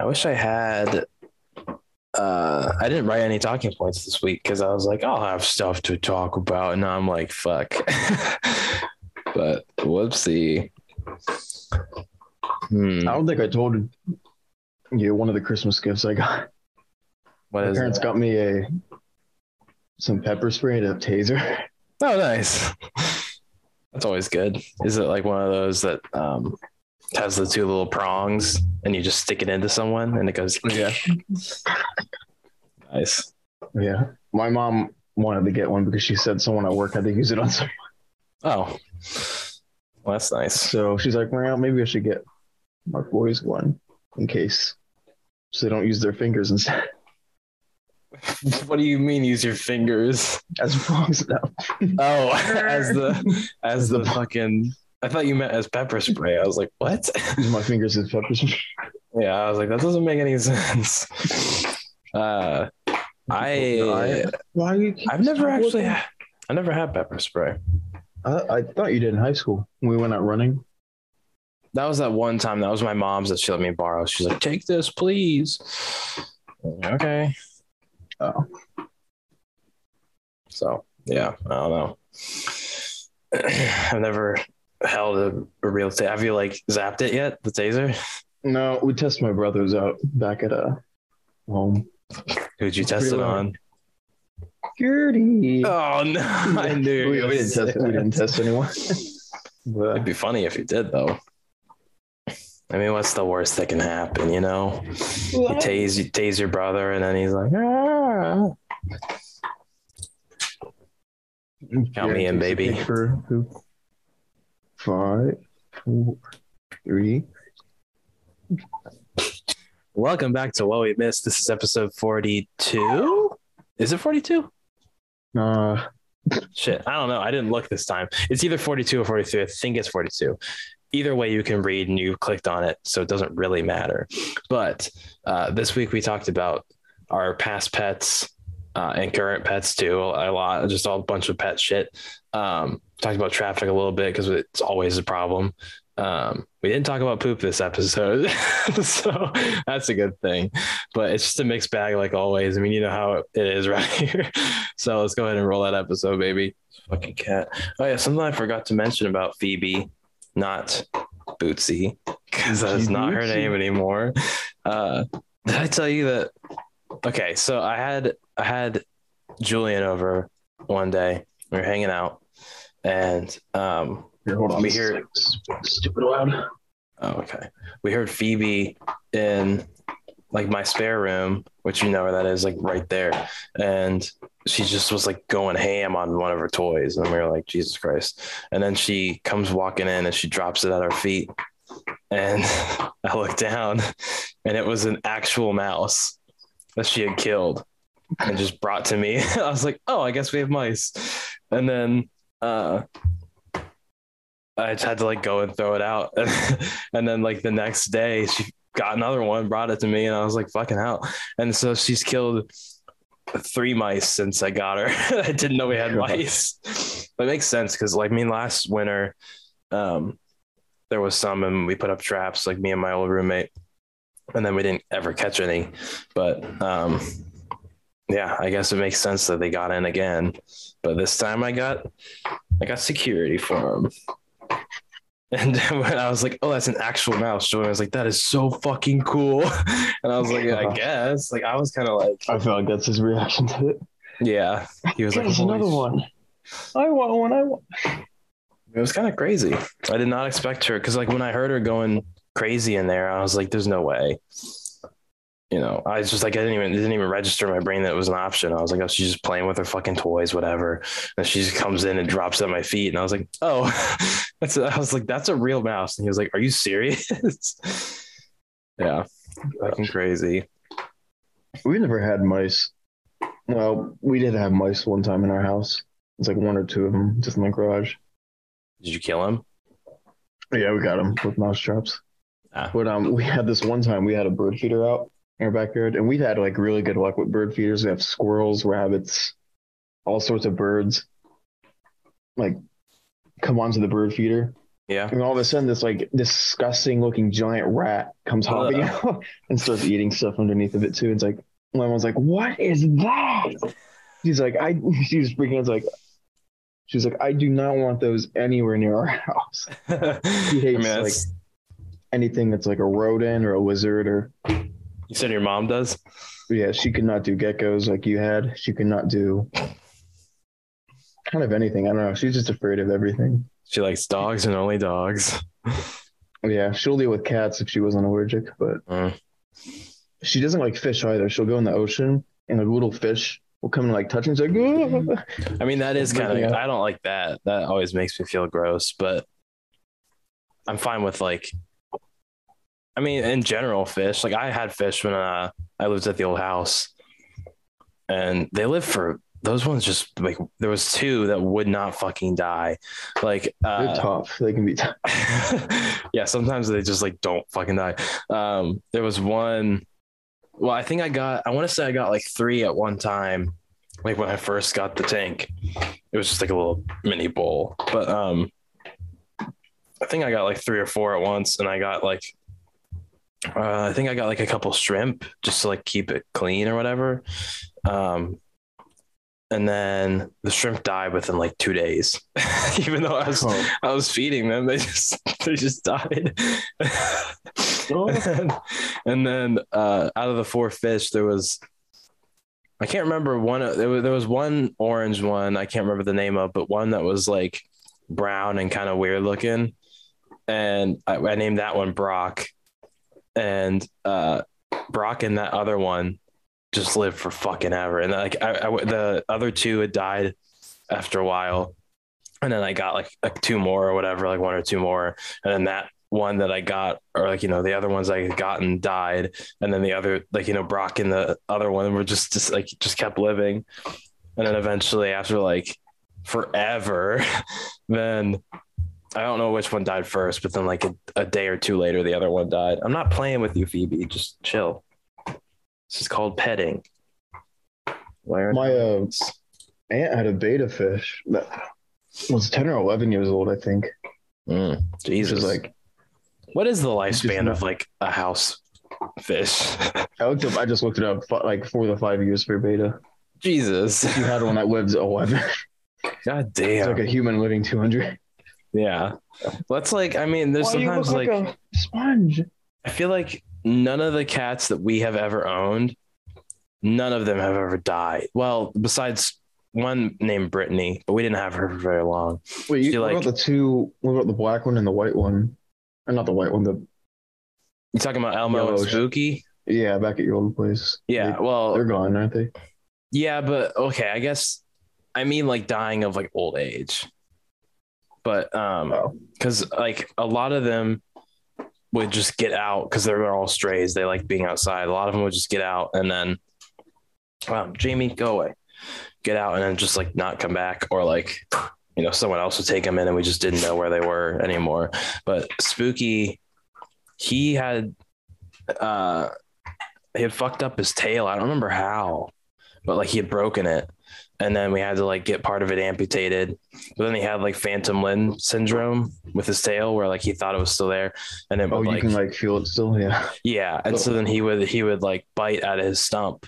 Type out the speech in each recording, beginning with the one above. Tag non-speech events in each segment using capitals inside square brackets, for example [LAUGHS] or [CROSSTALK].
I wish I had. Uh, I didn't write any talking points this week because I was like, I'll have stuff to talk about, and I'm like, fuck. [LAUGHS] but whoopsie. Hmm. I don't think I told you one of the Christmas gifts I got. What My parents it? got me a some pepper spray and a taser. Oh, nice. [LAUGHS] That's always good. Is it like one of those that um, has the two little prongs and you just stick it into someone and it goes? Yeah. [LAUGHS] Nice. Yeah. My mom wanted to get one because she said someone at work had to use it on someone Oh, well, that's nice. So she's like, well, maybe I should get my boys one in case so they don't use their fingers instead [LAUGHS] what do you mean? Use your fingers? as prongs now. Oh, as the as the the- fucking. I thought you meant as pepper spray. I was like, what? [LAUGHS] Use my fingers as pepper spray. Yeah, I was like, that doesn't make any sense. Uh, I why you I've never actually. I never had pepper spray. I, I thought you did in high school when we went out running. That was that one time. That was my mom's that she let me borrow. She's like, "Take this, please." Okay. Oh. So yeah, I don't know. [CLEARS THROAT] I've never held a, a real taser. Have you like zapped it yet? The taser? No, we test my brothers out back at uh home. Who'd you It's test it on? Security. Oh no! [LAUGHS] I knew we, we didn't test. We didn't test anyone. [LAUGHS] but It'd be funny if you did though. I mean, what's the worst that can happen? You know, you tase you tase your brother, and then he's like, ah. Count me in, baby. Who? Five, four, three. Welcome back to What We Missed. This is episode 42. Is it 42? Uh, Shit, I don't know. I didn't look this time. It's either 42 or 43. I think it's 42. Either way, you can read and you clicked on it, so it doesn't really matter. But uh, this week we talked about our past pets uh, and current pets too. A lot, just all a bunch of pet shit. Um, talked about traffic a little bit because it's always a problem. Um, we didn't talk about poop this episode, [LAUGHS] so that's a good thing. But it's just a mixed bag, like always. I mean, you know how it is [LAUGHS] right here. So let's go ahead and roll that episode, baby. Fucking cat. Oh yeah, something I forgot to mention about Phoebe, not Bootsy, because that's not her name anymore. Uh, did I tell you that? Okay, so I had I had Julian over one day. We were hanging out, and um, here, hold on. We hear- stupid loud. Oh, okay. We heard Phoebe in like my spare room, which you know where that is, like right there. And she just was like going ham on one of her toys. And we were like, Jesus Christ. And then she comes walking in and she drops it at our feet. And [LAUGHS] I look down and it was an actual mouse that she had killed and just brought to me. [LAUGHS] I was like, oh, I guess we have mice. And then uh I just had to like go and throw it out. [LAUGHS] and then like the next day she got another one, brought it to me, and I was like, fucking hell. And so she's killed three mice since I got her. [LAUGHS] I didn't know we had mice. But it makes sense because like I mean last winter, um, there was some and we put up traps, like me and my old roommate. And then we didn't ever catch any. But um yeah, I guess it makes sense that they got in again. But this time I got I got security for them. [LAUGHS] And when I was like, "Oh, that's an actual mouse," Jordan was like, "That is so fucking cool," [LAUGHS] and I was like, yeah, "I guess." Like, I was kind of like, I feel like that's his reaction to it. "Yeah." He was like, another sh-" one. I want one. I want. It was kind of crazy. I did not expect her because, like, when I heard her going crazy in there, I was like, "There's no way." You know, I was just like, I didn't even it didn't even register in my brain that it was an option. I was like, "Oh, she's just playing with her fucking toys, whatever." And she just comes in and drops it at my feet, and I was like, "Oh, [LAUGHS] that's." A, I was like, "That's a real mouse," and he was like, "Are you serious?" [LAUGHS] yeah, fucking crazy. We never had mice. Well, we did have mice one time in our house. It's like one or two of them just in the garage. Did you kill him? Yeah, we got them with mouse traps. Ah. But um, we had this one time we had a bird feeder out in our backyard, and we've had like really good luck with bird feeders. We have squirrels, rabbits, all sorts of birds. Like, come onto the bird feeder, Yeah. And all of a sudden, this like disgusting looking giant rat comes hopping [LAUGHS] out and starts eating stuff underneath of it too. It's like my mom's like, "What is that?" She's like, "I." [LAUGHS] She's freaking. It's like, she's like, "I do not want those anywhere near our house." He [LAUGHS] I hates mean, like anything that's like a rodent or a lizard or you said your mom does. yeah. She could not do geckos like you had. She could not do kind of anything. I don't know. She's just afraid of everything. She likes dogs and only dogs. Yeah, she'll deal with cats if she wasn't allergic, but Mm. she doesn't like fish either. She'll go in the ocean and a little fish will come and like touch and she's like, "Ah." I mean, that is kind Yeah. of. I don't like that. That always makes me feel gross. But I'm fine with like. I mean, in general, fish. Like I had fish when uh, I lived at the old house, and they live for those ones. Just like there was two that would not fucking die. Like they're uh, tough. They can be tough. [LAUGHS] yeah, sometimes they just like don't fucking die. Um, there was one. Well, I think I got. I want to say I got like three at one time. Like when I first got the tank, it was just like a little mini bowl. But um, I think I got like three or four at once, and I got like. Uh, I think I got like a couple shrimp just to like keep it clean or whatever. Um, and then the shrimp died within like two days, [LAUGHS] even though I was Oh. I was feeding them. They just [LAUGHS] they just died. [LAUGHS] and then, and then uh, out of the four fish, there was I can't remember one. There was, there was one orange one I can't remember the name of, but one that was like brown and kind of weird looking, and I, I named that one Brock, and uh, Brock and that other one just lived for fucking ever, and like I, I the other two had died after a while. And then I got like, like two more or whatever, like one or two more, and then that one that I got, or like you know the other ones I had gotten died, and then the other like you know Brock and the other one were just just like just kept living, and then eventually after like forever, [LAUGHS] then I don't know which one died first, but then like a, a day or two later the other one died. I'm not playing with you, Phoebe. Just chill. This is called petting. My uh, aunt had a betta fish that was 10 or 11 years old, I think. Mm, Jesus, like, What is the lifespan of like a house fish? [LAUGHS] I looked up, I just looked it up, like four to five years for betta. Jesus. You had one that lives [LAUGHS] 11. God It's damn. like a human living 200. Yeah. That's like, I mean, there's Why sometimes look like, a sponge. I feel like none of the cats that we have ever owned, none of them have ever died. Well, besides one named Brittany, but we didn't have her for very long. Wait, She you, what like- about the two? What about the black one and the white one? Or not the white one, the You talking about Elmo and Yellow. Spooky? yeah, back at your old place. Yeah. They, Well, they're gone, aren't they? Yeah, but okay, I guess I mean like dying of like old age. But um Oh. cuz like a lot of them would just get out cuz they're all strays. They like being outside. A lot of them would just get out and then um Jamie, go away. Get out and then just like not come back or like you know someone else would take them in and we just didn't know where they were anymore. But Spooky he had uh he had fucked up his tail. I don't remember how but like he had broken it and then we had to like get part of it amputated but then he had like phantom limb syndrome with his tail where like he thought it was still there and it Oh, would you like can like feel it still. Yeah. yeah and so then he would he would like bite at his stump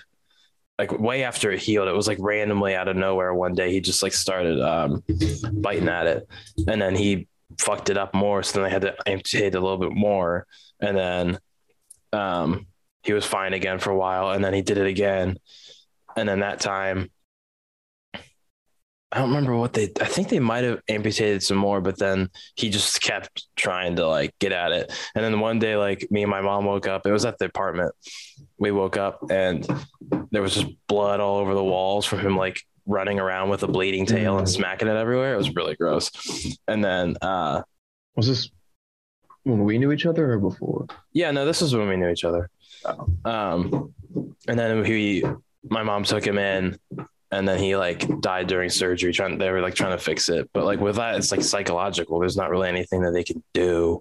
like way after it healed it was like randomly out of nowhere one day he just like started um biting at it and then he fucked it up more so then they had to amputate a little bit more and then um he was fine again for a while and then he did it again and then that time I don't remember what they I think they might have amputated some more, but then he just kept trying to like get at it. And then one day, like me and my mom woke up, it was at the apartment. We woke up and there was just blood all over the walls from him like running around with a bleeding tail and Mm. smacking it everywhere. It was really gross. And then uh Was this when we knew each other or before? yeah, no, this was when we knew each other. Oh. Um, and then he, my mom took him in, and then he like died during surgery. Trying, they were like trying to fix it, but like with that, it's like psychological. There's not really anything that they can do.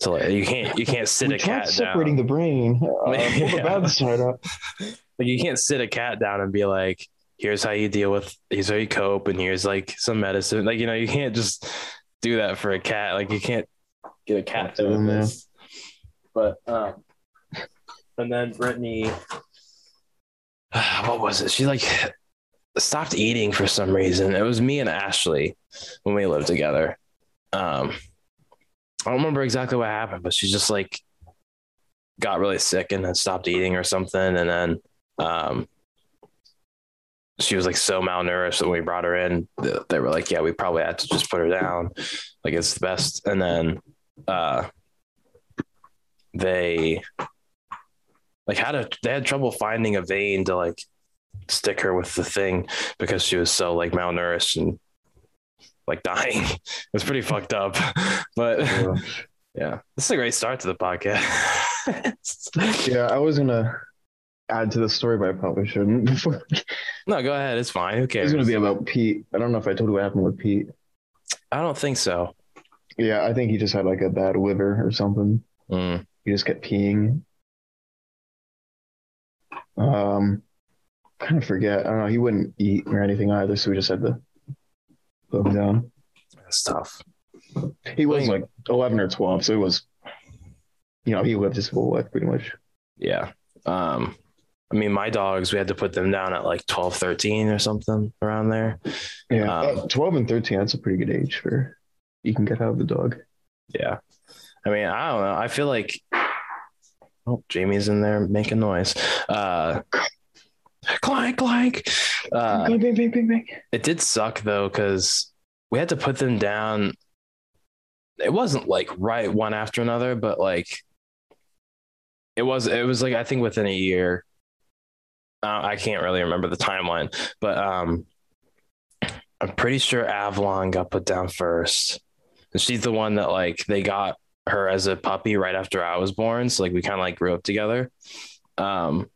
So like, you can't, you can't sit we a cat separating down. the brain. [LAUGHS] Uh, Yeah. side up. Like you can't sit a cat down and be like, here's how you deal with, here's how you cope, and here's like some medicine. Like you know, you can't just do that for a cat. Like you can't get a cat to Yeah. this. But um, and then Brittany, [SIGHS] what was it? She like stopped eating for some reason. It was me and Ashley when we lived together. Um, I don't remember exactly what happened, but she just like got really sick and then stopped eating or something, and then um, she was like so malnourished that when we brought her in, they were like, "Yeah, we probably had to just put her down. Like it's the best." And then uh, they like had a they had trouble finding a vein to like stick her with the thing because she was so like malnourished and like dying. [LAUGHS] It was pretty fucked up, [LAUGHS] but Yeah. yeah, this is a great start to the podcast. [LAUGHS] yeah, I was gonna add to the story, but I probably shouldn't. no, go ahead. It's fine. Who cares? It's gonna be about Pete. I don't know if I told you what happened with Pete. I don't think so. Yeah, I think he just had like a bad liver or something. Mm. He just kept peeing. Um, kind of forget. I don't know. He wouldn't eat or anything either, so we just had to put him down. That's tough. He was like eleven or twelve, so it was, you know, he lived his whole life pretty much. Yeah. Um, I mean, my dogs, we had to put them down at like 12, 13 or something around there. Yeah, Um, uh, twelve and thirteen. That's a pretty good age for you can get out of the dog. Yeah. I mean, I don't know. I feel like, oh, Jamie's in there making noise. Uh, clank, clank. Uh, bang, bang, bang. it did suck though, because we had to put them down. It wasn't like right one after another, but like it was, it was like, I think within a year. Uh, I can't really remember the timeline, but um, I'm pretty sure Avalon got put down first. And she's the one that like they got her as a puppy right after I was born. So like we kind of like grew up together. Um,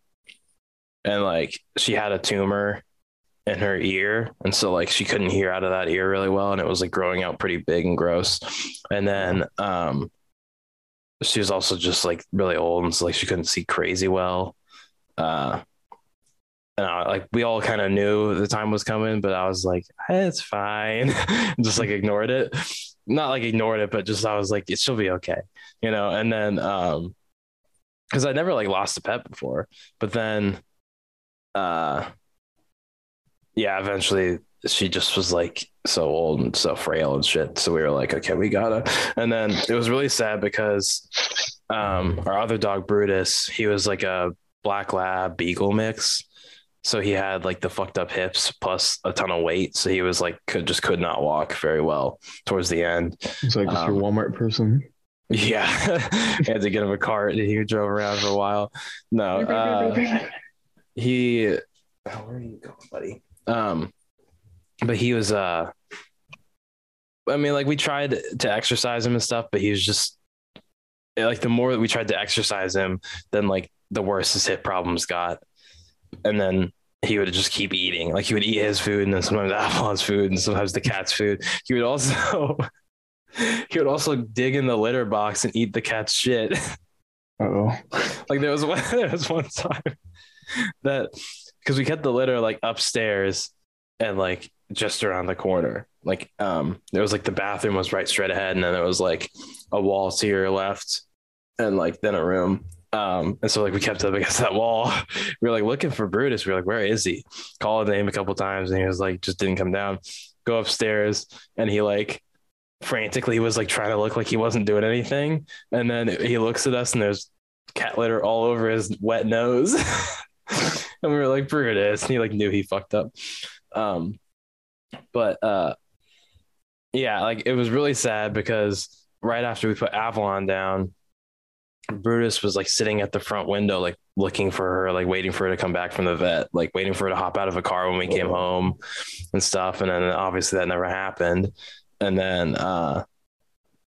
and like she had a tumor in her ear, and so like she couldn't hear out of that ear really well, and it was like growing out pretty big and gross. And then um, she was also just like really old, and so like she couldn't see crazy well. Uh, and I, like we all kind of knew the time was coming, but I was like, "Eh, it's fine, [LAUGHS] just like ignored it. Not like ignored it, but just I was like, it she'll be okay, you know. And then, um, because I never like lost a pet before, but then, uh, yeah, eventually she just was like so old and so frail and shit. So we were like, okay, we gotta. And then it was really sad because, um, our other dog Brutus, he was like a black lab beagle mix. So he had like the fucked up hips plus a ton of weight. So he was like could just could not walk very well towards the end. It's like just Um, your Walmart person. [LAUGHS] Yeah. [LAUGHS] had to get him a cart. And he drove around for a while. No, uh, he oh, where are you going, buddy? Um but he was uh I mean like we tried to exercise him and stuff, but he was just like the more that we tried to exercise him, then like the worse his hip problems got. And then he would just keep eating. Like he would eat his food and then sometimes [LAUGHS] Avalon's food and sometimes the cat's food. He would also [LAUGHS] he would also dig in the litter box and eat the cat's shit. oh. [LAUGHS] like there was one there was one time that because we kept the litter like upstairs and like just around the corner. Like um there was like the bathroom was right straight ahead and then there was like a wall to your left and like then a room. Um and so like we kept up against [LAUGHS] that wall. We were like looking for Brutus. We were like, where is he? Called his name a couple times and he was like just didn't come down. Go upstairs and he like frantically was like trying to look like he wasn't doing anything. And then he looks at us and there's cat litter all over his wet nose. [LAUGHS] [LAUGHS] and we were like, Brutus. And he like knew he fucked up. Um, but uh, yeah, like it was really sad because right after we put Avalon down, Brutus was like sitting at the front window, like looking for her, like waiting for her to come back from the vet, like waiting for her to hop out of a car when we came home and stuff. And then obviously that never happened. And then, uh,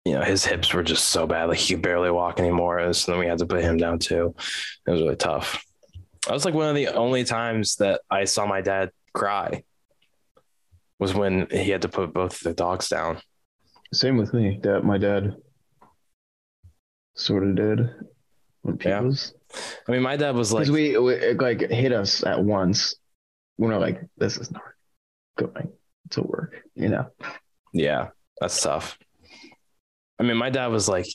you know, his hips were just so bad, like he could barely walk anymore. So then we had to put him down too. It was really tough. That was like one of the only times that I saw my dad cry was when he had to put both the dogs down. Same with me. That my dad sort of did when Yeah. I mean, my dad was like, we, we it like hit us at once. We're not like this is not going to work, you know. yeah, That's tough. I mean, my dad was like,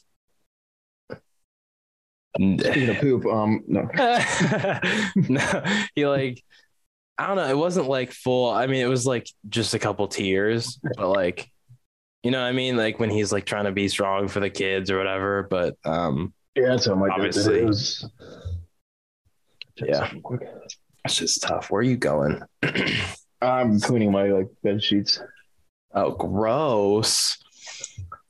Speaking of poop, um, no. [LAUGHS] no, he like, I don't know. It wasn't like full. I mean, it was like just a couple tears, but like, you know what I mean? Like when he's like trying to be strong for the kids or whatever. But um, Yeah, that's how my dad did Obviously. it. It was- Yeah. it's just tough. Where are you going? [CLEARS THROAT] I'm cleaning my like bed sheets. Oh, gross.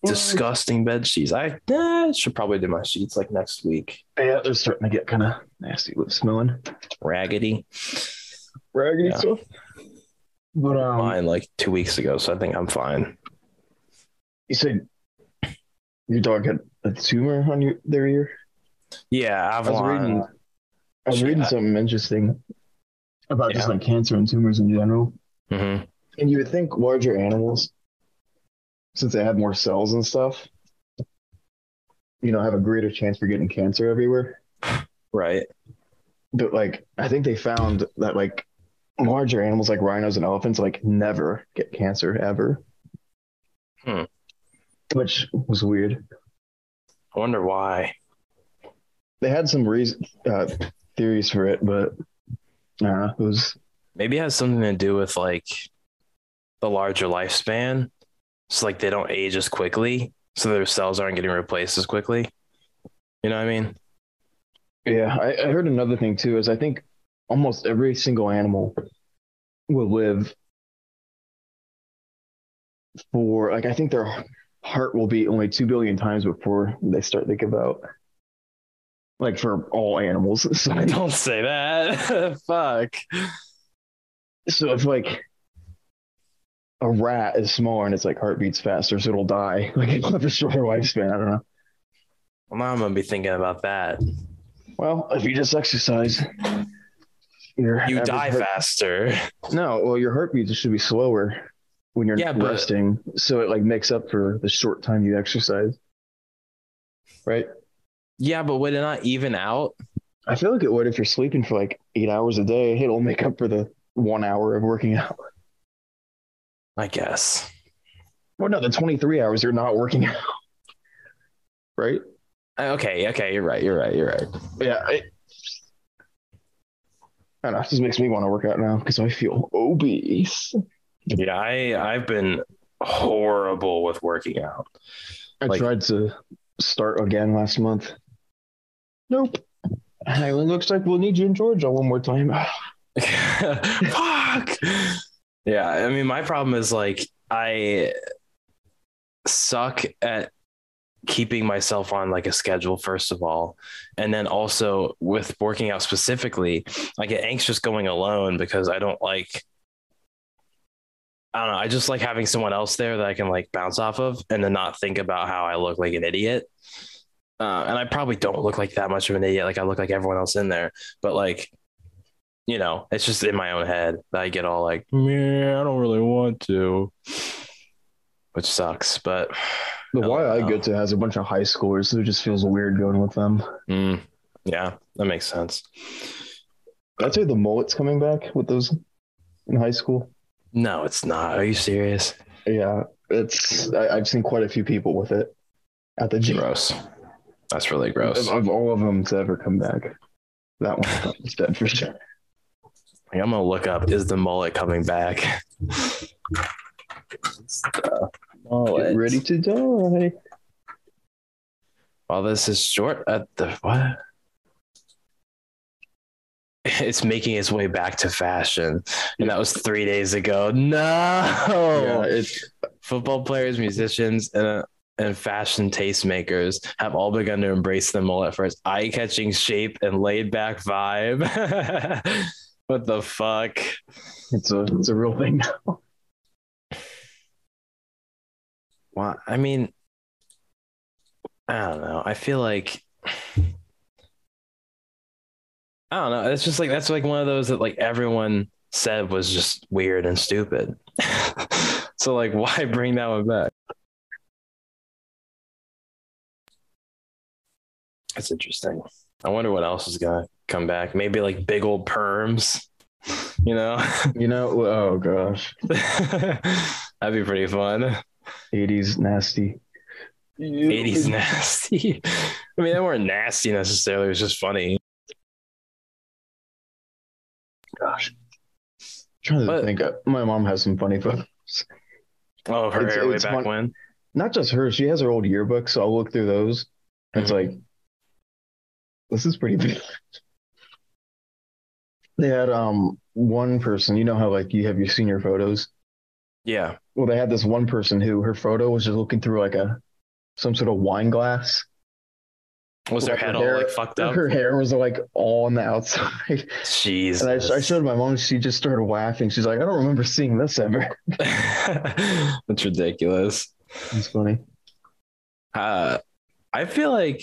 Disgusting bed sheets. I eh, should probably do my sheets like next week. Yeah, they're starting to get kind of nasty with smelling. Raggedy. Raggedy Yeah. stuff. But um, Mine like two weeks ago, so I think I'm fine. you said your dog had a tumor on your their ear. Yeah, I was reading. I was reading something interesting about just Yeah. like cancer and tumors in general. Mhm. And you would think larger animals, since they have more cells and stuff, you know, have a greater chance for getting cancer everywhere. Right. But like, I think they found that like larger animals like rhinos and elephants like never get cancer ever. Hmm. Which was weird. I wonder why. They had some reason uh, theories for it, but uh, it was Maybe it has something to do with like the larger lifespan. So like they don't age as quickly. So their cells aren't getting replaced as quickly. You know what I mean? Yeah, I, I heard another thing too. Is I think almost every single animal will live for like I think their heart will beat only two billion times before they start thinking about like for all animals. So, [LAUGHS] [LAUGHS] Don't say that. [LAUGHS] Fuck. so if like a rat is smaller and its like heart beats faster, so it'll die. [LAUGHS] Like it'll have a shorter lifespan. I don't know. Well, now I'm gonna be thinking about that. Well, if you just exercise, You die heart- faster. No, well, your heartbeats should be slower when you're Yeah, but- resting, so it like makes up for the short time you exercise. Right? Yeah, but would it not even out? I feel like it would if you're sleeping for like eight hours a day. It'll make up for the one hour of working out. I guess. Well, no, the 23 hours you're not working out. [LAUGHS] Right? Uh, Okay, okay, you're right. You're right. You're right. Yeah. It, I don't know. It just makes me want to work out now because I feel obese. Yeah, I I've been horrible with working out. I Like- tried to start again last month. Nope. Hey, it looks like we'll need you in Georgia one more time. [SIGHS] [LAUGHS] Fuck. Yeah, I mean, my problem is like I suck at keeping myself on like a schedule first of all. And then also with working out specifically i get anxious going alone because i don't like i don't know i just like having someone else there that i can like bounce off of and then not think about how i look like an idiot. Uh, and i probably don't look like that much of an idiot like i look like everyone else in there. But like you know it's just in my own head that i get all like man i don't really want to which sucks but The Y I go to has a bunch of high schoolers, so it just feels weird going with them. Mm, yeah, that makes sense. I'd say the mullet's coming back with those in high school. No, it's not. Are you serious? Yeah, it's I, I've seen quite a few people with it at the gym. Gross. That's really gross. Of, of all of them to ever come back, that one's dead for sure. Like, I'm gonna look up. Is the mullet coming back? It's mullet. Get ready to die. While this is short at the what? It's making its way back to fashion, and that was three days ago. No, Yeah, it's football players, musicians, and uh, and fashion tastemakers have all begun to embrace the mullet for its eye-catching shape and laid-back vibe. [LAUGHS] what the fuck? it's a it's a real thing now. Well, I mean, I don't know. I feel like I don't know. It's just like that's like one of those that like everyone said was just weird and stupid. [LAUGHS] so like, why bring that one back? That's interesting. I wonder what else is gonna come back. Maybe like big old perms. You know, [LAUGHS] You know? Oh gosh. [LAUGHS] that'd be pretty fun. 80s nasty. 80s nasty. [LAUGHS] I mean, they weren't nasty necessarily. It was just funny. Gosh. I'm trying to But- think. uh, My mom has some funny photos. Oh, her It's- hair way it's back fun- when. Not just her. She has her old yearbook, so I'll look through those. It's Mhm. like this is pretty big. They had um one person. You know how like you have your senior photos. Yeah. Well, they had this one person who her photo was just looking through like a some sort of wine glass. Was her Like, head her all hair- like fucked up? Her hair was like all on the outside. Jesus. And I, I showed my mom. She just started laughing. She's like, I don't remember seeing this ever. [LAUGHS] That's ridiculous. It's funny. Uh, I feel like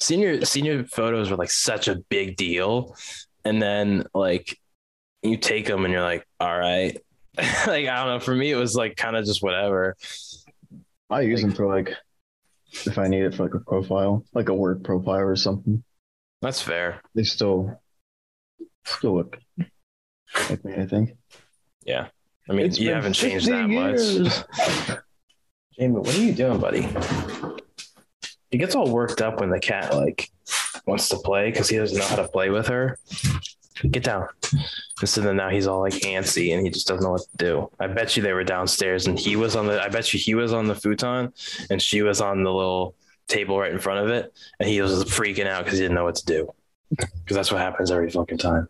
senior senior photos were like such a big deal, and then like you take them and you're like, all right. [LAUGHS] like I don't know. For me, it was like kind of just whatever. I use them for like if I need it for like a profile, like a work profile or something. That's fair. They still still look like me. I think. Yeah. I mean, It's you haven't changed that years. much. Jamie, what are you doing, buddy? He gets all worked up when the cat like wants to play because he doesn't know how to play with her. Get down. And so then now he's all like antsy and he just doesn't know what to do. I bet you they were downstairs and he was on the I bet you he was on the futon and she was on the little table right in front of it and he was freaking out because he didn't know what to do. Because that's what happens every fucking time.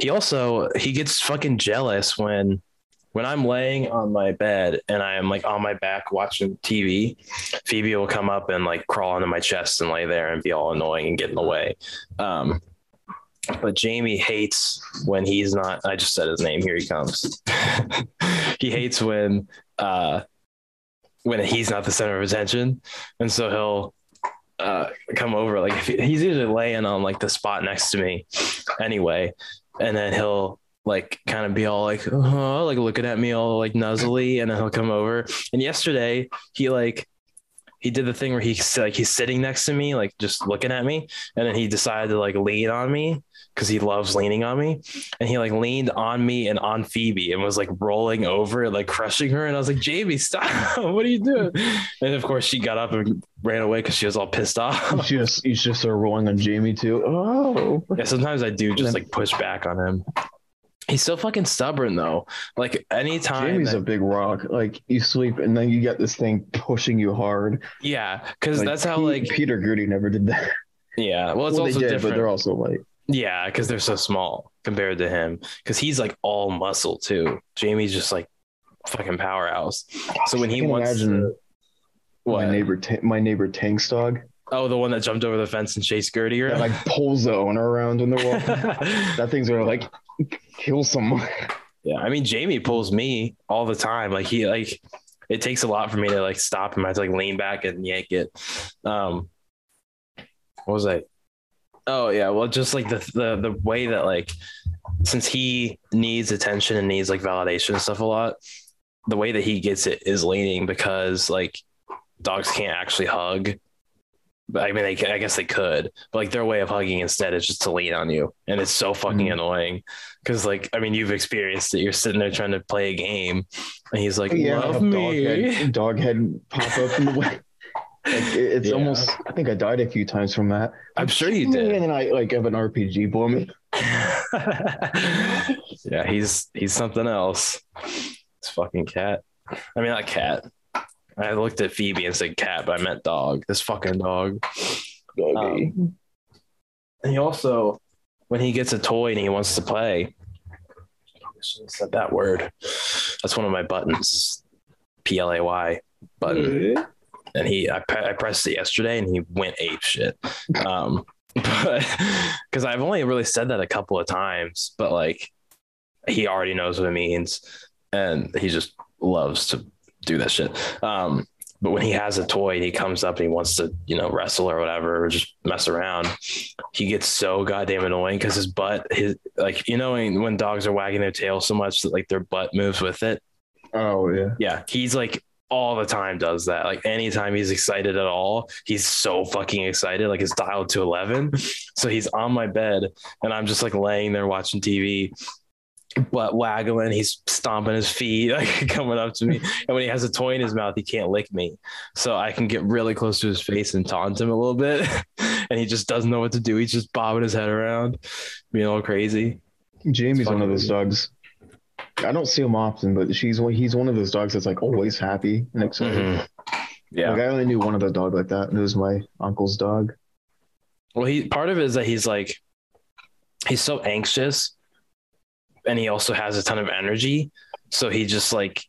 He also he gets fucking jealous when when I'm laying on my bed and I am like on my back watching TV, Phoebe will come up and like crawl into my chest and lay there and be all annoying and get in the way. Um, but Jamie hates when he's not. I just said his name. Here he comes. [LAUGHS] he hates when uh, when he's not the center of attention, and so he'll uh, come over. Like he's usually laying on like the spot next to me, anyway, and then he'll like kind of be all like, oh, like looking at me all like nuzzly, and then he'll come over. And yesterday he like he did the thing where he's like he's sitting next to me, like just looking at me, and then he decided to like lean on me because he loves leaning on me, and he like leaned on me and on Phoebe and was like rolling over, and like crushing her. And I was like, Jamie, stop! [LAUGHS] what are you doing? And of course she got up and ran away because she was all pissed off. just you just start rolling on Jamie too. Oh, Yeah, sometimes I do just like push back on him. He's so fucking stubborn though. Like anytime, Jamie's that- a big rock. Like you sleep and then you get this thing pushing you hard. yeah, because Like, that's how like Peter Gertie never did that. yeah. Well, it's well, also they did, different. but they're also like yeah, because they're so small compared to him. Because he's like all muscle too. Jamie's just like fucking powerhouse. So when he wants imagine to, what? my neighbor, Ta- my neighbor Tank's dog, oh, the one that jumped over the fence and chased Gertie that like pulls the owner around when they're [LAUGHS] walking. that thing's gonna like kill someone. [LAUGHS] Yeah, I mean Jamie pulls me all the time. Like he like it takes a lot for me to like stop him. I have to like lean back and yank it. Um what was I? Oh yeah, well just like the the the way that like since he needs attention and needs like validation and stuff a lot, the way that he gets it is leaning because like dogs can't actually hug. But I mean, they, I guess they could, but like their way of hugging instead is just to lean on you, and it's so fucking Mhm. annoying. Because like, I mean, you've experienced it. You're sitting there trying to play a game, and he's like, yeah, "Love have me." Dog head, [LAUGHS] dog head pop up in the way. Like it's Yeah. almost. I think I died a few times from that. I'm sure you did. And then I like have an RPG blow me. [LAUGHS] yeah, he's he's something else. It's fucking cat. I mean, not cat. I looked at Phoebe and said cat, but I meant dog. This fucking dog. Doggy. And he also, when he gets a toy and he wants to play, I shouldn't have said that word. That's one of my buttons. P L A Y button. and he I, pre- I pressed it yesterday and he went ape shit um [LAUGHS] but because i've only really said that a couple of times but like he already knows what it means and he just loves to do that shit um but when he has a toy and he comes up and he wants to you know wrestle or whatever or just mess around he gets so goddamn annoying because his butt his like you know when, dogs are wagging their tail so much that like their butt moves with it Oh yeah. yeah, he's like all the time does that. Like anytime he's excited at all, he's so fucking excited. Like it's dialed to 11. So he's on my bed and I'm just like laying there watching TV. Butt waggling. He's stomping his feet, [LAUGHS] like coming up to me. And when he has a toy in his mouth, he can't lick me. So I can get really close to his face and taunt him a little bit. [LAUGHS] and he just doesn't know what to do. He's just bobbing his head around, being all crazy. Jamie's one of those dogs. I don't see him often, but she's. He's one of those dogs that's like always happy and excited. Mhm. Yeah. Like I only knew one other dog like that, and it was my uncle's dog. Well, he part of it is that he's like he's so anxious and he also has a ton of energy. So he just like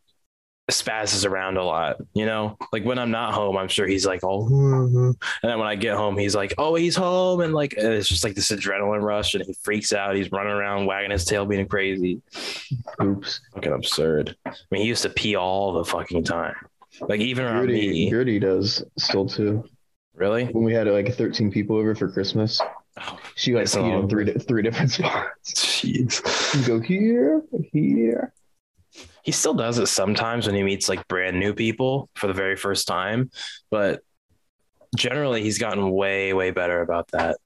spazzes around a lot, you know? Like when I'm not home, I'm sure he's like oh, and then when I get home, he's like, Oh, he's home, and like it's just like this adrenaline rush and he freaks out. He's running around wagging his tail, being crazy. Oops. Fucking absurd. I mean, he used to pee all the fucking time. Like even around Gertie, me. Gertie does still too. Really? When we had like 13 people over for Christmas, Oh, she like peed in three three different [LAUGHS] spots. jeez. You go here, here. he still does it sometimes when he meets like brand new people for the very first time but generally he's gotten way way better about that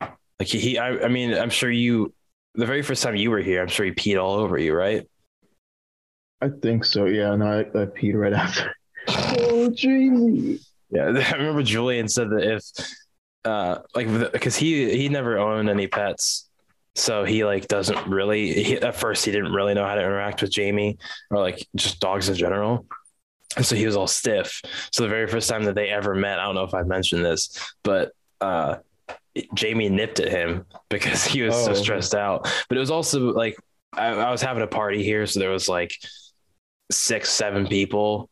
like he, he I, I mean i'm sure you the very first time you were here i'm sure he peed all over you right I think so. Yeah, no, I, I peed right after. [LAUGHS] Oh, Jamie. yeah [LAUGHS] i remember julian said that if uh like because he he never owned any pets. So he like doesn't really he, at first he didn't really know how to interact with jamie or like just dogs in general. And so he was all stiff. So the very first time that they ever met i don't know if i mentioned this but uh jamie nipped at him because [LAUGHS] he was so Oh. stressed out. But it was also like I, I was having a party here so there was like six seven people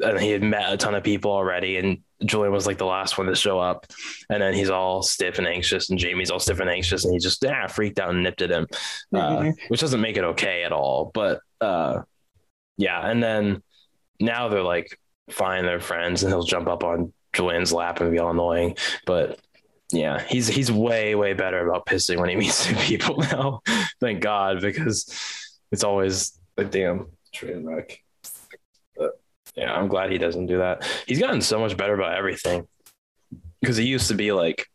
and he had met a ton of people already and Julian was like the last one to show up. And then he's all stiff and anxious and Jamie's all stiff and anxious and he just yeah, freaked out and nipped at him uh, which doesn't make it okay at all but uh yeah and then now they're like fine they're friends and he'll jump up on Julian's lap and be all annoying but yeah he's he's way way better about pissing when he [LAUGHS] meets new people now thank god because it's always a damn train wreck yeah i'm glad he doesn't do that. He's gotten so much better about everything. Because he used to be like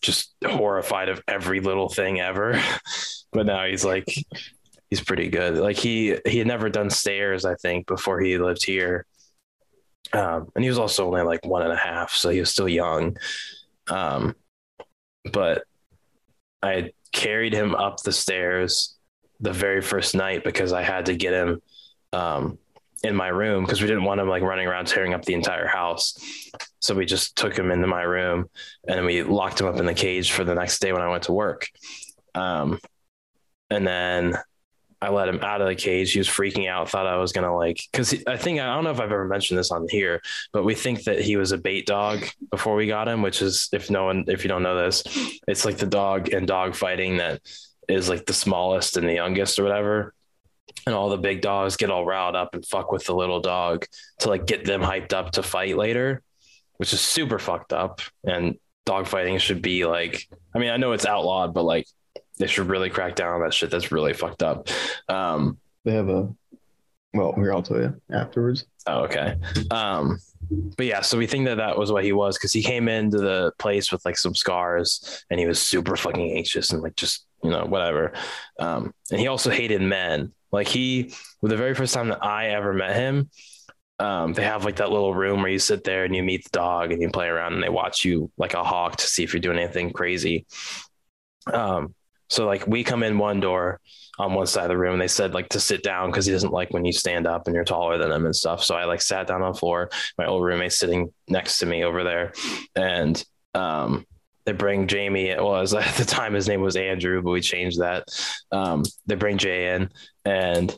just horrified of every little thing ever. [LAUGHS] But now he's like he's pretty good. Like he he had never done stairs i think before he lived here. Um and he was also only like one and a half so he was still young. Um but i carried him up the stairs the very first night because i had to get him um in my room because we didn't want him like running around tearing up the entire house so we just took him into my room and we locked him up in the cage for the next day when i went to work um and then I let him out of the cage. He was freaking out, thought I was gonna like, because I think I don't know if I've ever mentioned this on here, but we think that he was a bait dog before we got him, which is if no one, if you don't know this, it's like the dog and dog fighting that is like the smallest and the youngest or whatever. And all the big dogs get all riled up and fuck with the little dog to like get them hyped up to fight later, which is super fucked up. And dog fighting should be like, I mean, I know it's outlawed, but like they should really crack down on that shit. That's really fucked up. Um, They have a. Well, here I'll tell you afterwards. oh, okay. Um, but yeah, so we think that that was what he was because he came into the place with like some scars and he was super fucking anxious and like just you know whatever. Um, and he also hated men. Like he, the very first time that I ever met him, um, they have like that little room where you sit there and you meet the dog and you play around and they watch you like a hawk to see if you're doing anything crazy. Um, so like we come in one door on one side of the room and they said like to sit down because he doesn't like when you stand up and you're taller than him and stuff. So I like sat down on the floor. My old roommate sitting next to me over there. And um they bring Jamie. It was [LAUGHS] at the time his name was Andrew, but we changed that. Um, they bring Jay in and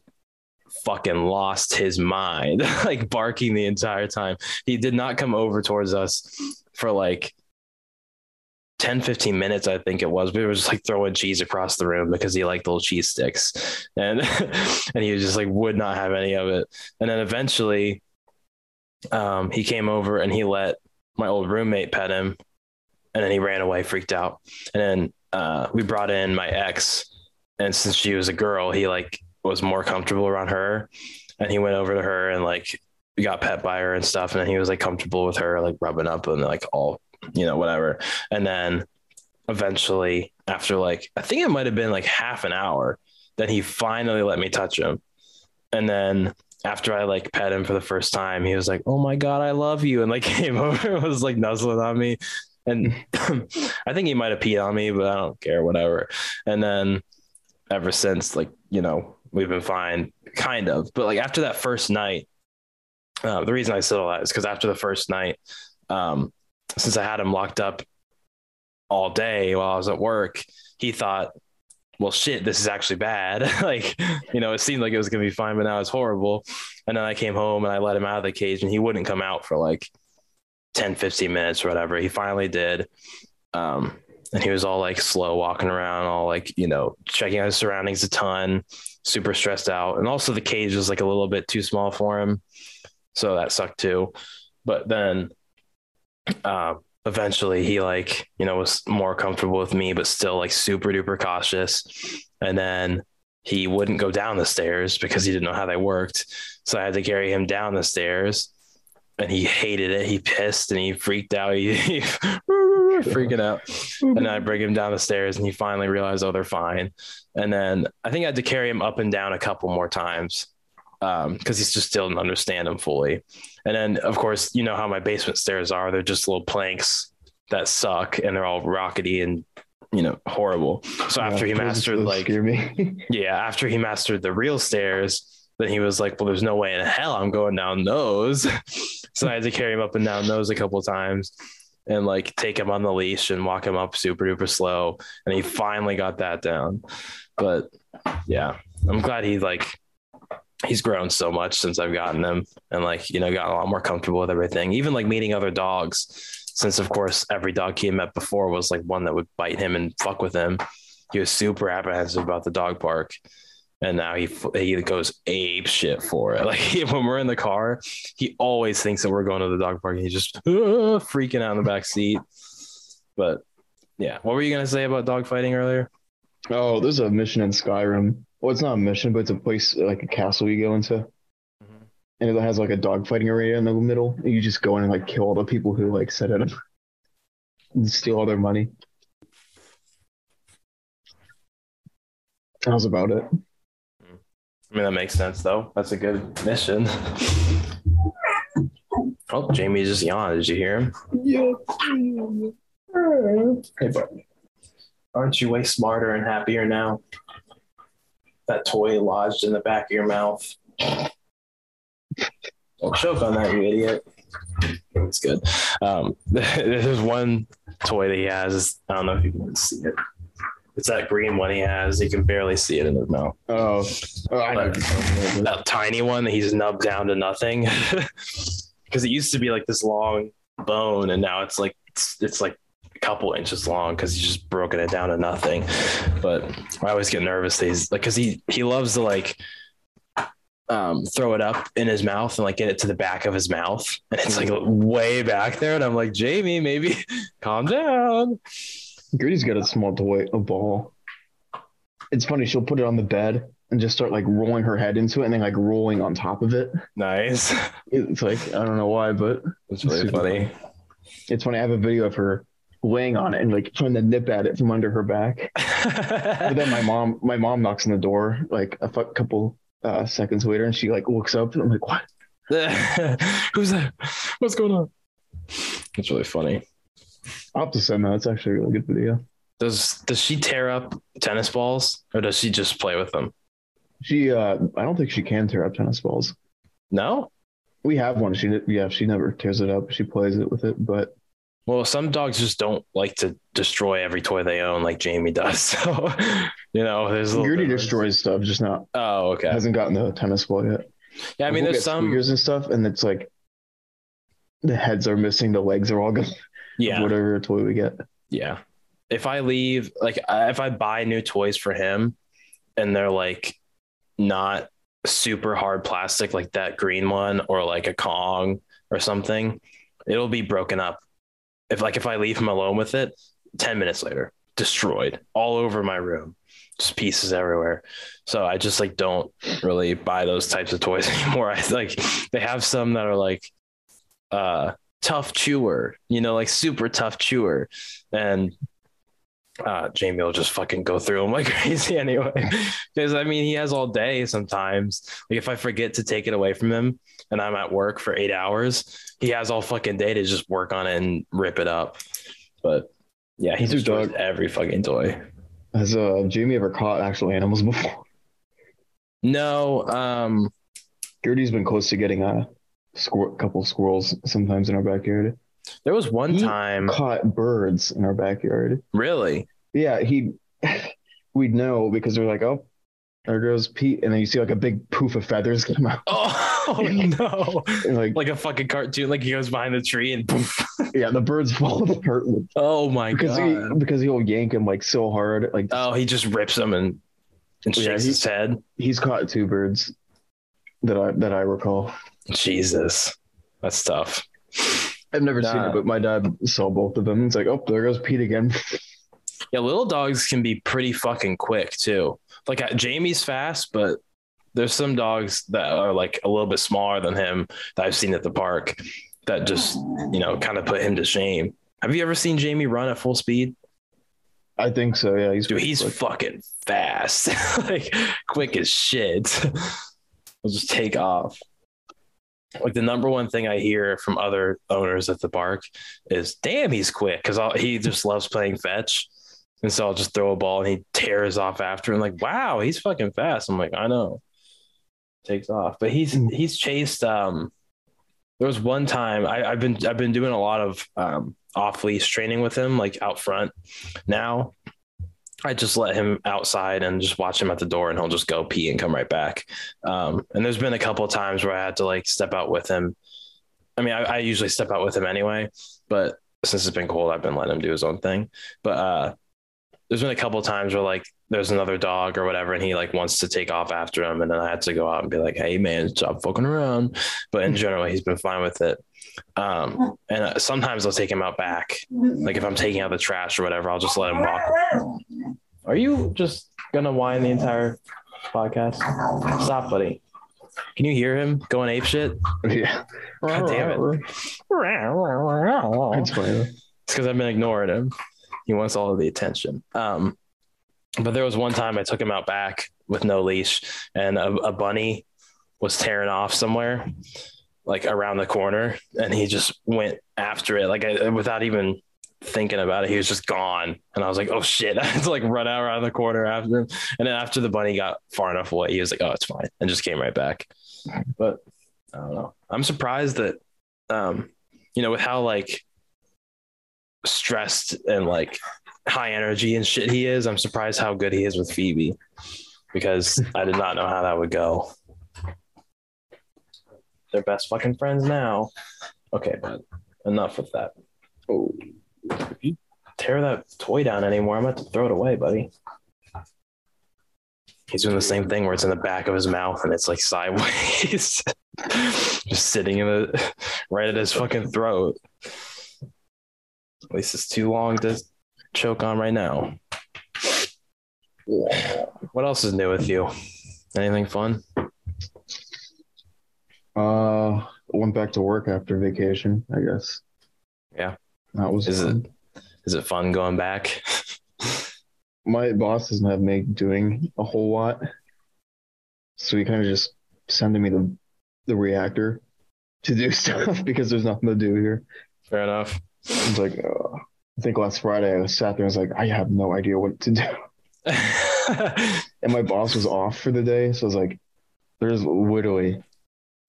fucking lost his mind, [LAUGHS] like barking the entire time. He did not come over towards us for like 10, 15 minutes, I think it was. We were just like throwing cheese across the room because he liked little cheese sticks. And [LAUGHS] and he was just like would not have any of it. And then eventually um, he came over and he let my old roommate pet him and then he ran away, freaked out. And then uh, we brought in my ex, and since she was a girl, he like was more comfortable around her, and he went over to her and like got pet by her and stuff, and then he was like comfortable with her, like rubbing up and like all you know whatever. And then eventually, after like I think it might have been like half an hour, then he finally let me touch him. And then after I like pet him for the first time, he was like, "Oh my god, I love you," and like [LAUGHS] came over and was like nuzzling on me. And [CLEARS THROAT] I think he might have peed on me, but I don't care, whatever. And then ever since, like you know, we've been fine, kind of. But like after that first night, uh, the reason I said all that is because after the first night, um, since I had him locked up all day while I was at work, he thought, well, shit, this is actually bad. [LAUGHS] like, you know, it seemed like it was going to be fine, but now it's horrible. And then I came home and I let him out of the cage and he wouldn't come out for like 10, 15 minutes or whatever. He finally did. Um, and he was all like slow walking around, all like, you know, checking out his surroundings a ton, super stressed out. And also the cage was like a little bit too small for him. So that sucked too. But then uh, eventually he like, you know, was more comfortable with me, but still like super duper cautious. And then he wouldn't go down the stairs because he didn't know how they worked. So I had to carry him down the stairs and he hated it. He pissed and he freaked out. He, [LAUGHS] he freaking out. And I bring him down the stairs and he finally realized, oh, they're fine. And then I think I had to carry him up and down a couple more times because um, he just still didn't understand them fully. And then, of course, you know how my basement stairs are. They're just little planks that suck and they're all rockety and you know horrible. So yeah, after he mastered like [LAUGHS] yeah, after he mastered the real stairs, then he was like, "Well, there's no way in hell I'm going down those." [LAUGHS] so I had to carry him up and down those a couple times and like take him on the leash and walk him up super duper slow. And he finally got that down. But yeah, I'm glad he like he's grown so much since I've gotten him and like, you know, got a lot more comfortable with everything. Even like meeting other dogs. Since of course every dog he met before was like one that would bite him and fuck with him. He was super apprehensive about the dog park and now he he goes ape shit for it. [LAUGHS] Like when we're in the car, he always thinks that we're going to the dog park. And he's just uh, freaking out in the back seat. But yeah, what were you gonna say about dog fighting earlier? Oh, there's a mission in Skyrim. Well, it's not a mission, but it's a place like a castle you go into, mm-hmm. and it has like a dog fighting area in the middle. And you just go in and like kill all the people who like set it up [LAUGHS] and steal all their money. That was about it. I mean, that makes sense though. That's a good mission. [LAUGHS] Oh, Jamie just yawned. Did you hear him? Yeah. Hey, buddy. Aren't you way smarter and happier now? That toy lodged in the back of your mouth. Don't choke on that, you idiot. It's good. Um, [LAUGHS] there's one toy that he has. I don't know if you can see it. It's that green one he has. You can barely see it in his mouth. Oh, oh I know. That tiny one that he's nubbed down to nothing. [LAUGHS] Because it used to be like this long bone, and now it's like it's, it's like a couple inches long because he's just broken it down to nothing. But I always get nervous. That he's like, because he he loves to like um, throw it up in his mouth and like get it to the back of his mouth, and it's like way back there. And I'm like, Jamie, maybe [LAUGHS] calm down. Grady's got a small toy, a ball. It's funny. She'll put it on the bed and just start like rolling her head into it and then like rolling on top of it. Nice. It's like I don't know why, but it's really funny. funny. It's funny. I have a video of her laying on it and like trying to nip at it from under her back. [LAUGHS] but then my mom, my mom knocks on the door like a f- couple uh, seconds later, and she like looks up and I'm like, "What? [LAUGHS] Who's there? What's going on?" It's really funny. I'll have to send that. It's actually a really good video. Does does she tear up tennis balls or does she just play with them? She uh I don't think she can tear up tennis balls. No? We have one. She yeah, she never tears it up. She plays it with it, but well, some dogs just don't like to destroy every toy they own like Jamie does. [LAUGHS] So, you know, there's a Gertie destroys stuff, just not. Oh, okay. Hasn't gotten the tennis ball yet. Yeah, I mean, we'll there's some squeakers and stuff, and it's like the heads are missing, the legs are all gone yeah. whatever toy we get. Yeah. If i leave like if i buy new toys for him and they're like not super hard plastic like that green one or like a kong or something it'll be broken up. If like if i leave him alone with it 10 minutes later destroyed all over my room just pieces everywhere. So i just like don't really buy those types of toys [LAUGHS] anymore. I like they have some that are like uh tough chewer, you know, like super tough chewer. And uh, Jamie will just fucking go through them like [LAUGHS] crazy anyway. Because I mean, he has all day sometimes. Like if I forget to take it away from him and I'm at work for eight hours, he has all fucking day to just work on it and rip it up. But yeah, he He's destroys dog. every fucking toy. Has uh, Jamie ever caught actual animals [LAUGHS] before? No, um, Gertie's been close to getting a squir- a couple squirrels sometimes in our backyard. there was one He time, Caught birds in our backyard. really. Yeah, he. [LAUGHS] We'd know because they're like, oh, there goes Pete, and then you see like a big poof of feathers [LAUGHS] come out. Oh [LAUGHS] no! Like, Like a fucking cartoon. Like he goes behind the tree and poof. yeah, the birds fall apart Oh my because god! he because he'll yank him like so hard. Like Oh, he just rips them and and Yeah, shakes he- his head. he's caught two birds that I that I recall. Jesus, that's tough. I've never seen it, but my dad saw both of them. It's like, oh, there goes Pete again. Yeah, little dogs can be pretty fucking quick too. Like uh, Jamie's fast, but there's some dogs that are like a little bit smaller than him that I've seen at the park that just you know kind of put him to shame. Have you ever seen Jamie run at full speed? I think so. Yeah, he's Dude, he's like, fucking fast, [LAUGHS] like quick as shit. [LAUGHS] He'll just take off. Like the number one thing I hear from other owners at the park is, "Damn, he's quick," because he just loves playing fetch, and so I'll just throw a ball and he tears off after. And like, wow, he's fucking fast. I'm like, I know, takes off, but he's he's chased. Um, there was one time I, I've been I've been doing a lot of um off leash training with him, like out front now. I just let him outside and just watch him at the door and he'll just go pee and come right back. Um, and there's been a couple of times where I had to like step out with him. I mean, I, I usually step out with him anyway, but since it's been cold, I've been letting him do his own thing. But uh, there's been a couple of times where like there's another dog or whatever, and he like wants to take off after him, and then I had to go out and be like, "Hey man, stop fucking around." But in general, he's been fine with it. Um, and uh, sometimes I'll take him out back, like if I'm taking out the trash or whatever, I'll just let him walk. Are you just gonna whine the entire podcast? Stop, buddy. Can you hear him going ape shit? yeah. God damn it. It's It's because I've been ignoring him. He wants all of the attention. Um, but there was one time I took him out back with no leash, and a, a bunny was tearing off somewhere, like around the corner, and he just went after it, like I, without even thinking about it. He was just gone, and I was like, "Oh shit!" [LAUGHS] I had to like run out around the corner after him. And then after the bunny got far enough away, he was like, "Oh, it's fine," and just came right back. But I don't know. I'm surprised that, um, you know, with how like stressed and like high energy and shit he is, I'm surprised how good he is with Phoebe because I did not know how that would go. They're best fucking friends now. Okay, but enough with that. Oh, If you tear that toy down anymore, I'm about to throw it away, buddy. He's doing the same thing where it's in the back of his mouth and it's like sideways, [LAUGHS] just sitting in the right at his fucking throat. At least it's too long to choke on right now. What else is new with you? Anything fun? Uh, went back to work after vacation. I guess. Yeah. That was. Is it- fun. Is it fun going back? [LAUGHS] My boss doesn't have me doing a whole lot, so he kind of just sending me the the reactor to do [LAUGHS] stuff because there's nothing to do here. Fair enough. It's like, uh, I think last Friday I sat there and was like, I have no idea what to do. [LAUGHS] And my boss was off for the day. So I was like, there's literally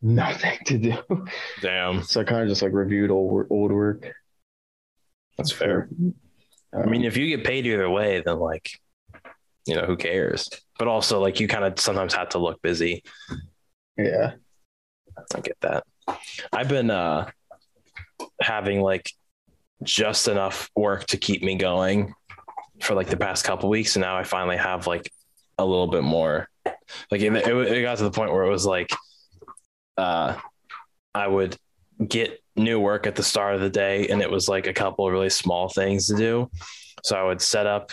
nothing to do. Damn, So I kind of just like reviewed old, old work. that's fair. I mean, if you get paid either way, then like, you know, who cares? But also, like, you kind of sometimes have to look busy. yeah. I get that. I've been uh having like just enough work to keep me going for like the past couple weeks, and now I finally have like a little bit more. Like it, it, it got to the point where it was like, uh, I would get new work at the start of the day, and it was like a couple of really small things to do. So I would set up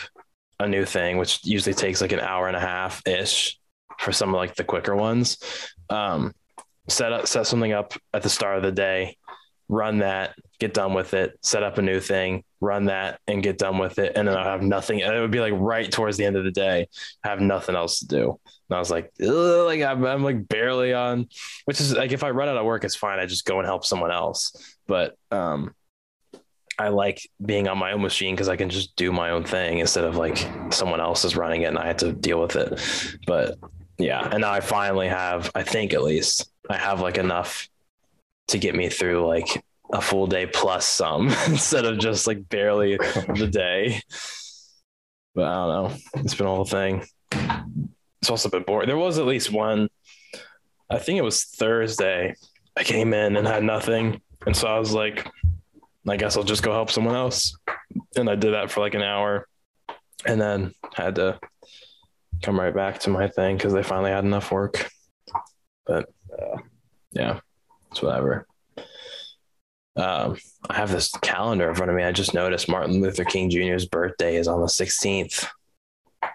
a new thing, which usually takes like an hour and a half ish for some of like the quicker ones. Um, set up set something up at the start of the day, run that, get done with it, set up a new thing, run that and get done with it. And then I have nothing. And it would be like right towards the end of the day, have nothing else to do. And I was like, like I'm, I'm like barely on, which is like, if I run out of work, it's fine. I just go and help someone else. But, um, I like being on my own machine because I can just do my own thing instead of like someone else is running it and I had to deal with it. But yeah, and now I finally have, I think at least, I have like enough to get me through like a full day plus some [LAUGHS] instead of just like barely the day. But I don't know. It's been a whole thing. It's also been boring. There was at least one, I think it was Thursday. I came in and had nothing. And so I was like, I guess I'll just go help someone else. And I did that for like an hour and then had to come right back to my thing because they finally had enough work. But uh, yeah, it's whatever. Um, I have this calendar in front of me. I just noticed Martin Luther King Jr.'s birthday is on the 16th. I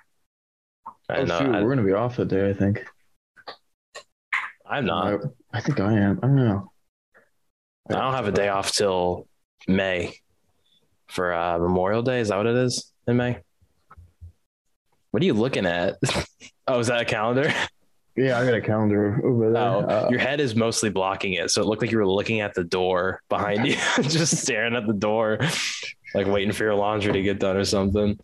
oh, know. Shoot, I, we're going to be off that day, I think. I'm not. I, I think I am. I don't know. I don't have a day off till May for uh, Memorial Day. Is that what it is in May? What are you looking at? [LAUGHS] oh, is that a calendar? [LAUGHS] Yeah, I got a calendar over there. Oh, uh, your head is mostly blocking it, so it looked like you were looking at the door behind you, [LAUGHS] just staring at the door, like waiting for your laundry to get done or something.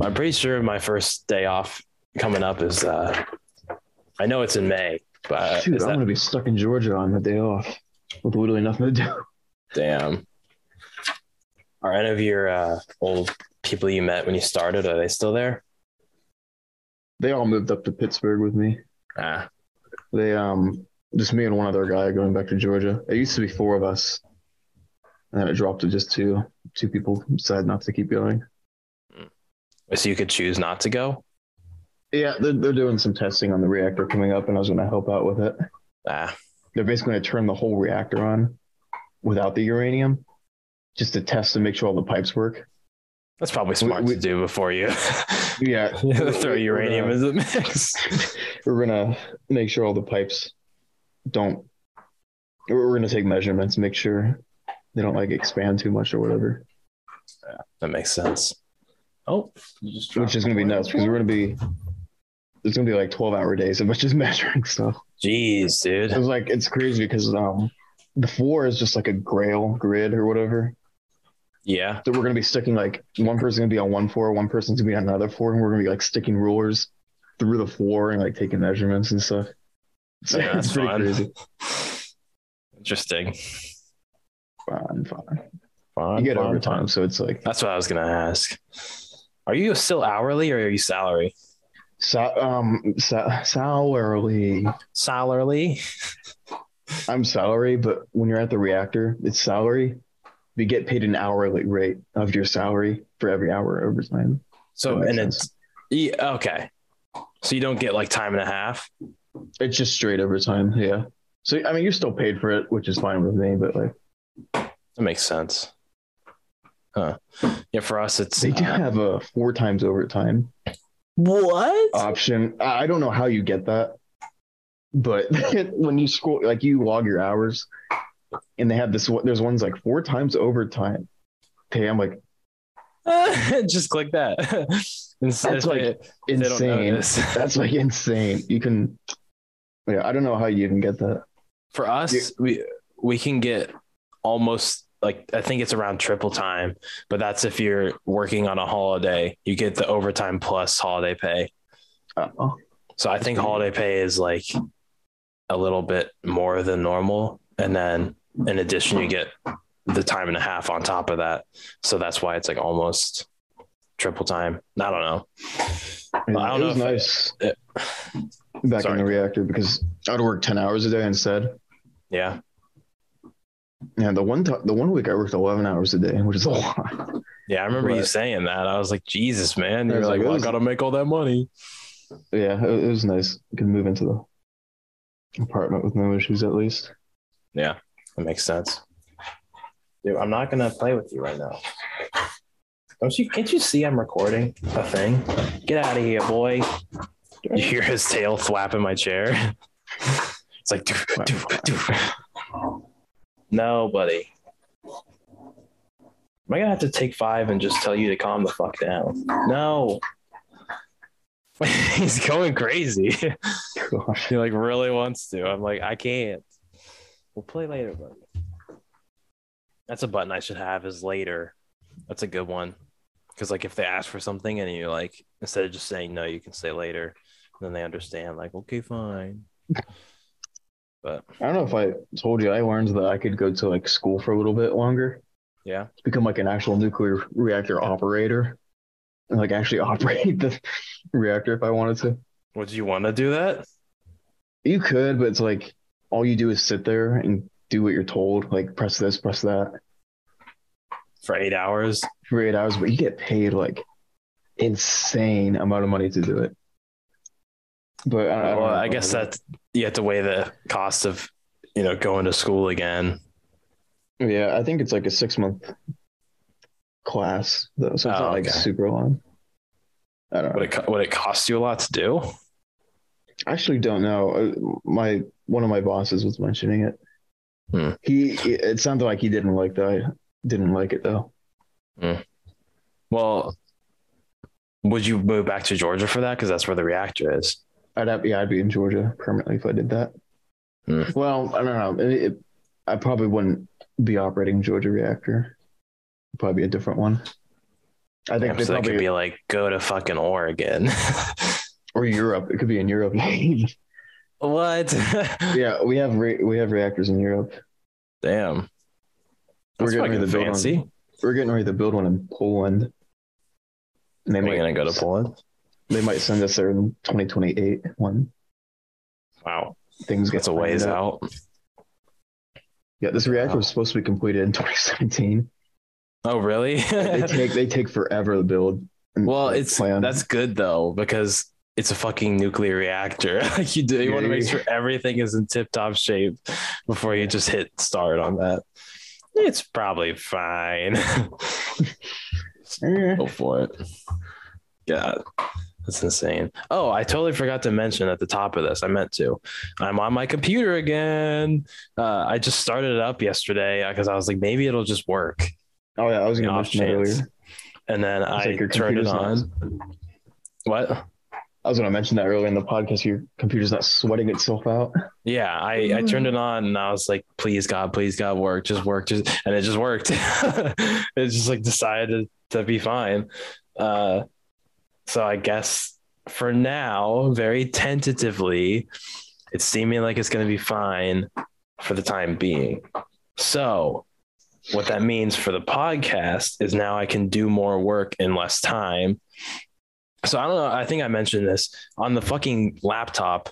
I'm pretty sure my first day off coming up is. uh I know it's in May, but Dude, I'm that... gonna be stuck in Georgia on the day off with literally nothing to do. Damn. Are any of your uh, old people you met when you started, are they still there? They all moved up to Pittsburgh with me. Ah. They um just me and one other guy going back to Georgia. It used to be four of us. And then it dropped to just two. Two people decided not to keep going. So you could choose not to go? Yeah, they're, they're doing some testing on the reactor coming up, and I was going to help out with it. Ah. They're basically going to turn the whole reactor on without the uranium just to test to make sure all the pipes work. That's probably smart we, we, to do before you. [LAUGHS] Yeah, [LAUGHS] throw uranium in the mix. [LAUGHS] We're gonna make sure all the pipes don't. We're gonna take measurements, make sure they don't like expand too much or whatever. Yeah, that makes sense. Oh, which is gonna be nuts because we're gonna be. It's gonna be like twelve hour days of just measuring stuff. Jeez, dude. It's like it's crazy because um the floor is just like a grail grid or whatever. Yeah. So we're gonna be sticking like one person's gonna be on one floor, one person's gonna be on another floor, and we're gonna be like sticking rulers through the floor and like taking measurements and stuff. So yeah, it's pretty fun. crazy. [LAUGHS] Interesting. Fine, fine. Fine. You get fun, overtime, fun. so it's like that's what I was gonna ask. Are you still hourly or are you salary? So, um, sa- salary. Salary. I'm salary, but when you're at the reactor, it's salary you get paid an hourly rate of your salary for every hour overtime. So and sense. it's yeah, okay. So you don't get like time and a half. It's just straight overtime. Yeah. So I mean, you're still paid for it, which is fine with me. But like, that makes sense. Huh? Yeah. For us, it's they do uh, have a four times overtime. What option? I don't know how you get that, but [LAUGHS] when you scroll, like you log your hours, and they have this. one There's ones like four times overtime. Okay, I'm like, [LAUGHS] just click that. [LAUGHS] That's like insane. [LAUGHS] That's like insane. You can, yeah. I don't know how you even get that. For us, we we can get almost like I think it's around triple time, but that's if you're working on a holiday. You get the overtime plus holiday pay. Oh. So I think holiday pay is like a little bit more than normal, and then in addition, you get the time and a half on top of that. So that's why it's like almost triple time. I don't know. I don't it was nice it, back sorry. in the reactor because I'd work 10 hours a day instead. Yeah. Yeah. The one, t- the one week I worked 11 hours a day, which is a lot. Yeah. I remember but, you saying that. I was like, Jesus, man. You're like, like well, I got to make all that money. Yeah. It, it was nice. You can move into the apartment with no issues at least. Yeah. That makes sense. Dude, I'm not gonna play with you right now. Don't you? Can't you see I'm recording a thing? Get out of here, boy! You hear his tail flap in my chair. [LAUGHS] it's like, doof, doof, doof. no, buddy. Am I gonna have to take five and just tell you to calm the fuck down? No. [LAUGHS] He's going crazy. [LAUGHS] He like really wants to. I'm like, I can't. We'll play later, buddy. That's a button I should have is later. That's a good one. Because like if they ask for something and you like instead of just saying no, you can say later, then they understand, like, okay, fine. [LAUGHS] But I don't know if I told you I learned that I could go to like school for a little bit longer, yeah. become like an actual nuclear reactor operator, and like actually [LAUGHS] operate the reactor if I wanted to. Would you want to do that? You could, but it's like all you do is sit there and do what you're told, like press this, press that For eight hours? for eight hours, but you get paid like insane amount of money to do it. But I, I, don't well, know I guess that you have to weigh the cost of, you know, going to school again. yeah, I think it's like a six month class though, so it's Oh, not like okay. super long. I don't know. Would it would it cost you a lot to do? I actually don't know. Uh, My one of my bosses was mentioning it. Hmm. He it sounded like he didn't like that. I didn't like it though. Well, would you move back to Georgia for that? Because that's where the reactor is. I'd have yeah, I'd be in Georgia permanently if I did that. Hmm. Well, I don't know. It, it- I probably wouldn't be operating Georgia reactor. Probably a different one. I think they so that probably could be like go to fucking Oregon. [LAUGHS] or Europe. It could be in Europe. [LAUGHS] [LAUGHS] what? [LAUGHS] yeah, we have re- we have reactors in Europe. Damn. We're getting ready to build fancy. one. We're getting ready to build one in Poland. And they Are might gonna go to Poland? They might send us there in 2028 one. Wow, things get a ways planned out. Yeah, this reactor Wow. was supposed to be completed in [LAUGHS] 2017. Oh, really? they take they take forever to build. [LAUGHS] well, it's plan. that's good though because it's a fucking nuclear reactor. [LAUGHS] Like you do, you Yeah, want to make yeah. sure everything is in tip top shape before you just hit start on that. It's probably fine. [LAUGHS] Go for it. God, that's insane. Oh, I totally forgot to mention at the top of this. I meant to. I'm on my computer again. Uh, I just started it up yesterday because I was like, maybe it'll just work. Oh yeah, I was gonna mention earlier. And then It's I like turned it on. What? I was gonna mention that earlier in the podcast. Your computer's not sweating itself out. Yeah, I, I turned it on and I was like, please God, please God, work, just work, just and it just worked. [LAUGHS] it just like decided to be fine. Uh, so I guess for now, very tentatively, it's seeming like it's going to be fine for the time being. So what that means for the podcast is now I can do more work in less time. So I don't know. I think I mentioned this on the fucking laptop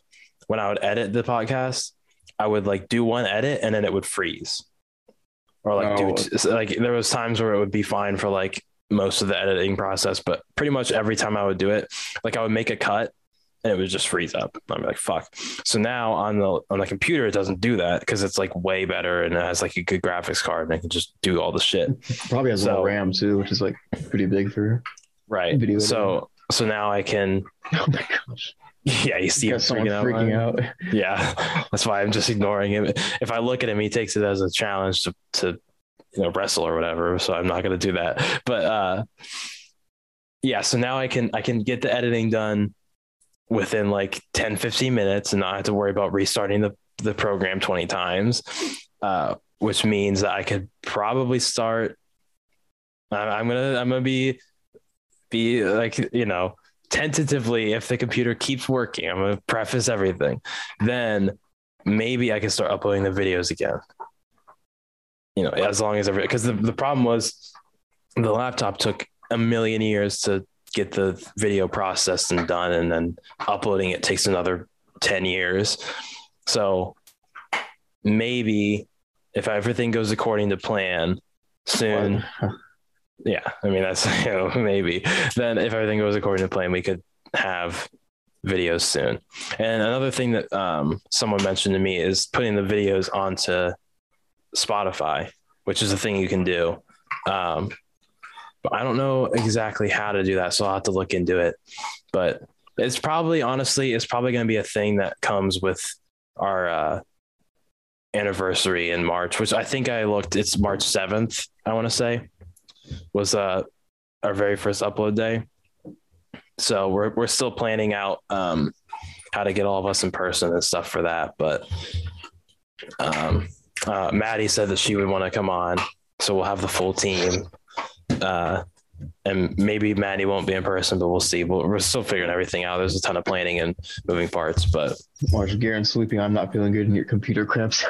when I would edit the podcast, I would like do one edit and then it would freeze. Or like Oh. do t- like there was times where it would be fine for like most of the editing process, but pretty much every time I would do it, like I would make a cut and it would just freeze up. I'm like, fuck. So now on the on the computer, it doesn't do that because it's like way better and it has like a good graphics card and I can just do all the shit. Probably has So- more RAM too, which is like pretty big for. Right. Video so so now I can [LAUGHS] Oh my gosh! [LAUGHS] yeah, you see him freaking out. freaking out. [LAUGHS] Yeah, that's why I'm just ignoring him. If I look at him, he takes it as a challenge to to you know wrestle or whatever. So I'm not going to do that. But uh, yeah, so now I can I can get the editing done within like 10 15 minutes and not have to worry about restarting the the program 20 times. Uh, which means that I could probably start. I- I'm gonna I'm gonna be be like you know tentatively if the computer keeps working i'm going to preface everything then maybe i can start uploading the videos again. You know as long as every because the, the problem was the laptop took a million years to get the video processed and done and then uploading it takes another 10 years. So maybe if everything goes according to plan soon [LAUGHS] yeah, I mean that's [LAUGHS] you know maybe then if everything goes according to plan, we could have videos soon. And another thing that um, someone mentioned to me is putting the videos onto Spotify, which is a thing you can do. Um, but I don't know exactly how to do that, so I'll have to look into it. But it's probably honestly, it's probably going to be a thing that comes with our uh, anniversary in March, which I think I looked. It's March seventh. I want to say was uh our very first upload day. So we're we're still planning out um how to get all of us in person and stuff for that. But um uh Madi said that she would want to come on. So we'll have the full team. Uh and maybe Madi won't be in person, but we'll see. We're, we're still figuring everything out. There's a ton of planning and moving parts, but Watch Garen sleeping. I'm not feeling good, and your computer cramps.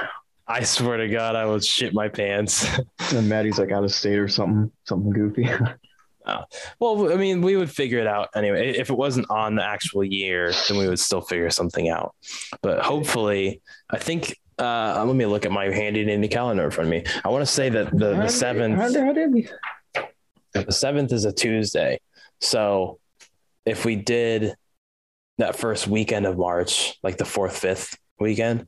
I swear to God, I would shit my pants. [LAUGHS] and Madi's like out of state or something, something goofy. [LAUGHS] well, I mean, we would figure it out anyway. If it wasn't on the actual year, then we would still figure something out. But hopefully, I think. Uh, let me look at my handy dandy calendar in front of me. I want to say that the the seventh. How, how did we? The seventh is a Tuesday. So if we did that first weekend of March, like the fourth, fifth weekend,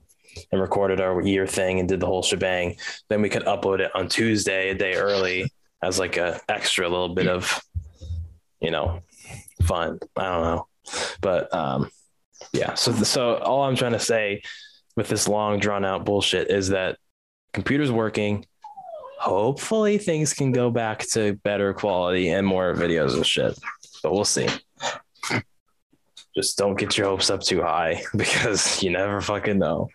and recorded our year thing and did the whole shebang, then we could upload it on Tuesday, a day early, as like a extra little bit of, you know, fun. I don't know. But um yeah. So so all I'm trying to say with this long drawn out bullshit is that computer's working hopefully things can go back to better quality and more videos and shit. But we'll see. Just don't get your hopes up too high [LAUGHS] because you never fucking know.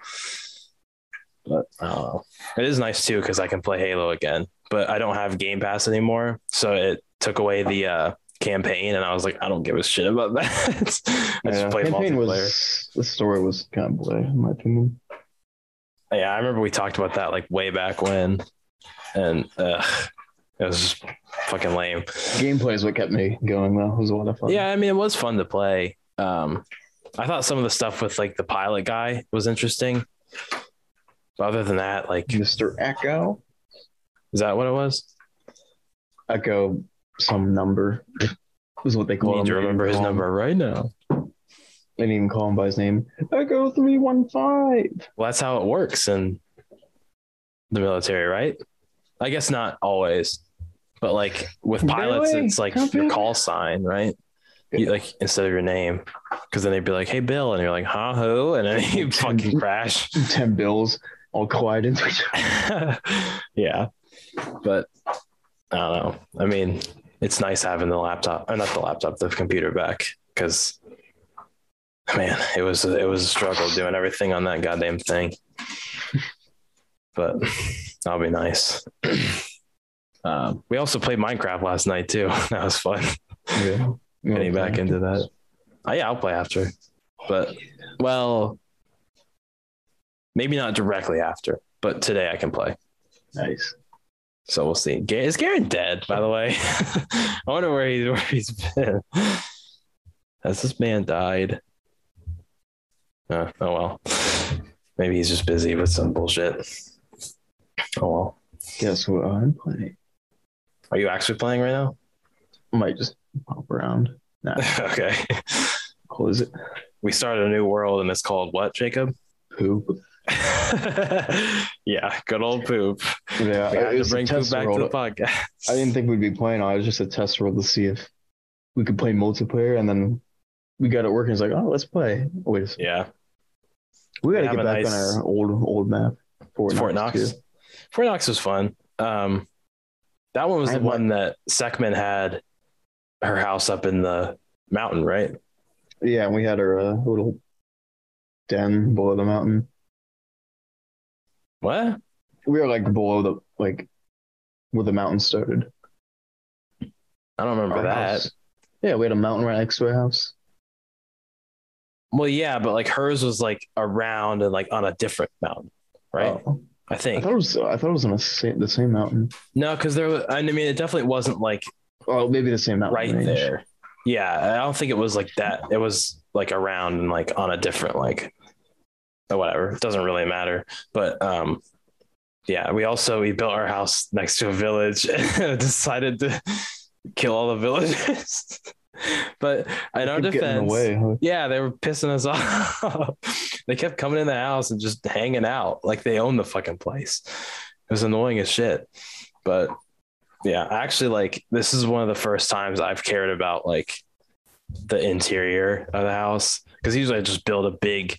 But I. It is nice too because I can play Halo again, but I don't have Game Pass anymore. So it took away the uh, campaign, and I was like, I don't give a shit about [LAUGHS] that. I just Yeah, play campaign multiplayer. was the story was kind of bleh, in my opinion. Yeah, I remember we talked about that like way back when, and uh, it was just fucking lame. Gameplay is what kept me going though. It was a lot of fun. Yeah, I mean, it was fun to play. Um, I thought some of the stuff with like the pilot guy was interesting. But other than that, like, Mr. Echo. is that what it was? Echo some number was what they call need him. to remember his call him- number right now. They didn't even call him by his name. Echo three one five. Well, that's how it works in the military, right? I guess not always, but like with pilots, Really? it's like your call sign, right? You, like instead of your name, because then they'd be like, "Hey, Bill," and you're like, "Huh, who?" And then [LAUGHS] you [LAUGHS] fucking crash. Ten bills all collide into each other. [LAUGHS] yeah, but I don't know. I mean, it's nice having the laptop, or not the laptop, the computer back, because man, it was it was a struggle doing everything on that goddamn thing. But that'll be nice. [CLEARS THROAT] Um, we also played Minecraft last night too. That was fun. Yeah. Getting back into that. Oh, yeah, I'll play after. But well, maybe not directly after, but today I can play. Nice. So we'll see. Is Garen dead, by the way? [LAUGHS] I wonder where he's where he's been. Has this man died? Uh, oh well. Maybe he's just busy with some bullshit. Oh well. Guess what I'm playing? Are you actually playing right now? Might just hop around. Nah, [LAUGHS] okay. close it. We started a new world and it's called what, Jacob? Poop. [LAUGHS] yeah, good old poop. Yeah, We had to bring poop back to the podcast. I didn't think we'd be playing on. it. It was just a test world to see if we could play multiplayer, and then we got it working. It's like, oh, let's play. Wait a second. Yeah. We got to get back nice- on our old old map. Fort, Fort Knox. too. Fort Knox was fun. Um, that one was I the one that Seckman had her house up in the mountain, right? Yeah, and we had our uh, little den below the mountain. What? We were like below the like where the mountain started. I don't remember Our that. house. Yeah, we had a mountain right next to our house. Well, yeah, but like hers was like around and like on a different mountain, right? Oh. I I think. thought it was. I thought it was on the same, the same mountain. No, because there was, I mean, it definitely wasn't like Oh, maybe the same mountain. right range. there. Yeah, I don't think it was like that. It was like around and like on a different like whatever. It doesn't really matter. But um yeah, we also we built our house next to a village and [LAUGHS] decided to kill all the villagers. [LAUGHS] but in our Keep getting in defense, the way. huh? yeah, they were pissing us [LAUGHS] off. they kept coming in the house and just hanging out like they owned the fucking place. It was annoying as shit. But yeah, actually, like this is one of the first times I've cared about like the interior of the house because usually I just build a big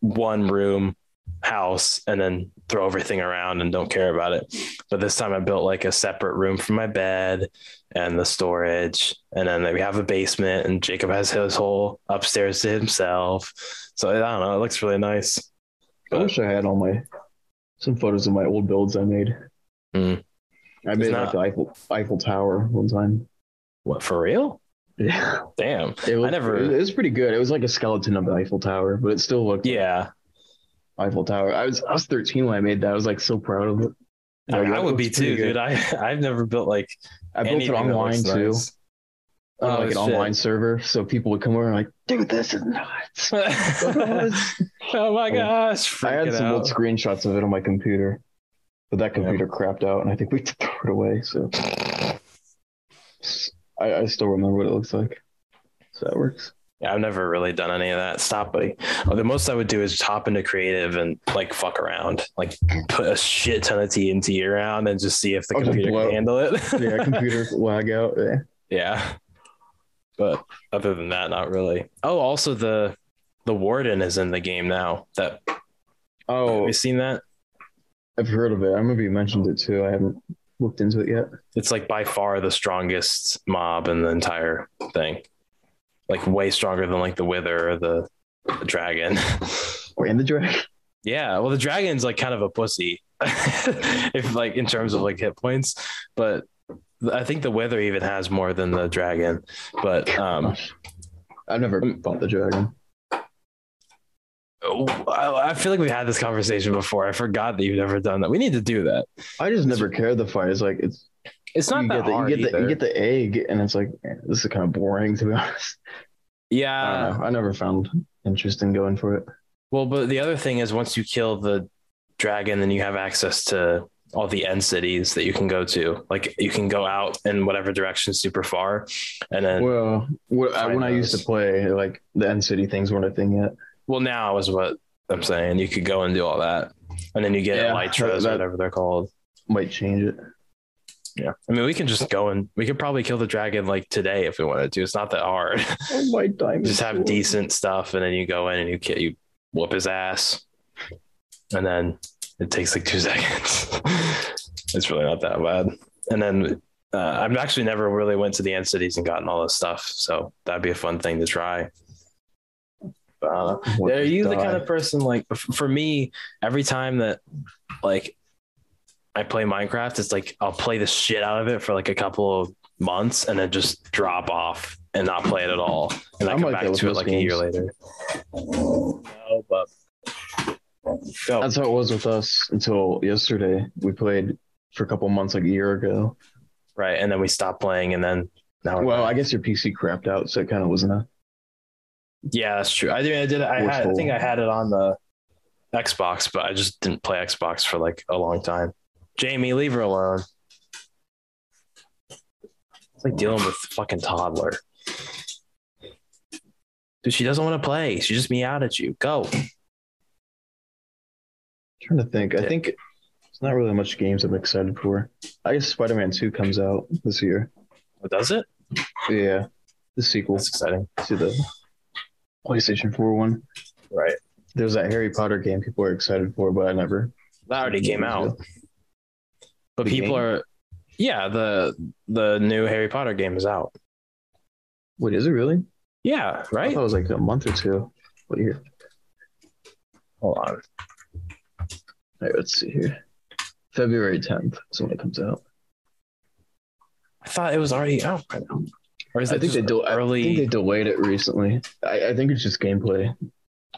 one room house and then throw everything around and don't care about it. But this time I built like a separate room for my bed and the storage. And then we have a basement and Jacob has his whole upstairs to himself. So I don't know, it looks really nice. I wish I had all my some photos of my old builds I made. Mm. I made not- like the Eiffel Eiffel Tower one time. What for real? Yeah, Damn. it was, never- It was pretty good. It was like a skeleton of the Eiffel Tower, but it still looked like Yeah. Eiffel Tower. I was I was 13 when I made that. I was like so proud of it. I, mean, I would be too, good. dude. I I've never built like I built it online too, nice. on Oh, like an shit. online server, so people would come over and like, dude, this is nuts. [LAUGHS] oh my gosh! I had some old screenshots of it on my computer, but that Yeah. computer crapped out, and I think we [LAUGHS] threw it away. So I, I still remember what it looks like. So that works. Yeah, I've never really done any of that. Stop. Oh, the most I would do is hop into creative and like fuck around, like put a shit ton of TNT around and just see if the just computer can handle it. [LAUGHS] Yeah, computer lag out. Yeah. yeah. But other than that, not really. Oh, also the the warden is in the game now. That have Oh, you seen that? I've heard of it. I remember you mentioned it too. I haven't looked into it yet. It's like by far the strongest mob in the entire thing. Like way stronger than like the wither or the, the dragon. [LAUGHS] Or in the dragon. Yeah, well, the dragon's like kind of a pussy, [LAUGHS] if like in terms of like hit points, but I think the wither even has more than the dragon. But um, I've never fought the dragon. I, I feel like we had this conversation before. I forgot that you've never done that. We need to do that. I just never cared the fight. It's like it's It's not you that get the, hard you get the you get the egg, and it's like man, this is kind of boring to be [LAUGHS] honest. Yeah. don't. I never found interest in going for it. Well, but the other thing is once you kill the dragon, then you have access to all the end cities that you can go to. Like you can go out in whatever direction super far, and then Well, what, I, when I used to play, like the end city things weren't a thing yet. Well, now is what I'm saying. You could go and do all that, and then you get Yeah, elytras that- or whatever they're called. Might change it. Yeah, I mean, we can just go and we could probably kill the dragon like today if we wanted to. It's not that hard. Oh, my diamond. [LAUGHS] just have decent stuff, and then you go in and you get you whoop his ass, and then it takes like two [LAUGHS] seconds. it's really not that bad. And then uh, I've actually never really went to the end cities and gotten all this stuff, so that'd be a fun thing to try. But, I don't know. Are you the kind of person like for me? Every time that like I play Minecraft, it's like I'll play the shit out of it for like a couple of months and then just drop off and not play it at all, and I come like back to it like a year later. No, but go. That's how it was with us until yesterday. We played for a couple months, like a year ago. right, and then we stopped playing, and then now. Well, back. I guess your PC crapped out, so it kind of wasn't a. yeah, that's true. I did. I did. I had. I think I had it on the Xbox, but I just didn't play Xbox for like a long time. Jamie, leave her alone. It's like dealing with fucking toddler. Dude, she doesn't want to play. She just meowed at you. Go. trying to think. I think it's not really much games I'm excited for. I guess Spider Man 2 comes out this year. Oh, does it? Yeah. The sequel That's exciting. to the PlayStation 4 one. Right. There's that Harry Potter game people are excited for, but I never. That already came out. But The people game? are yeah, the the new Harry Potter game is out. What is it really? Yeah, I right? thought it was like a month or two. What year? Hold on. All right, let's see here. February 10th is when it comes out. I thought it was already out by now. Or is I think they early? I think they delayed it recently. I, I think it's just gameplay,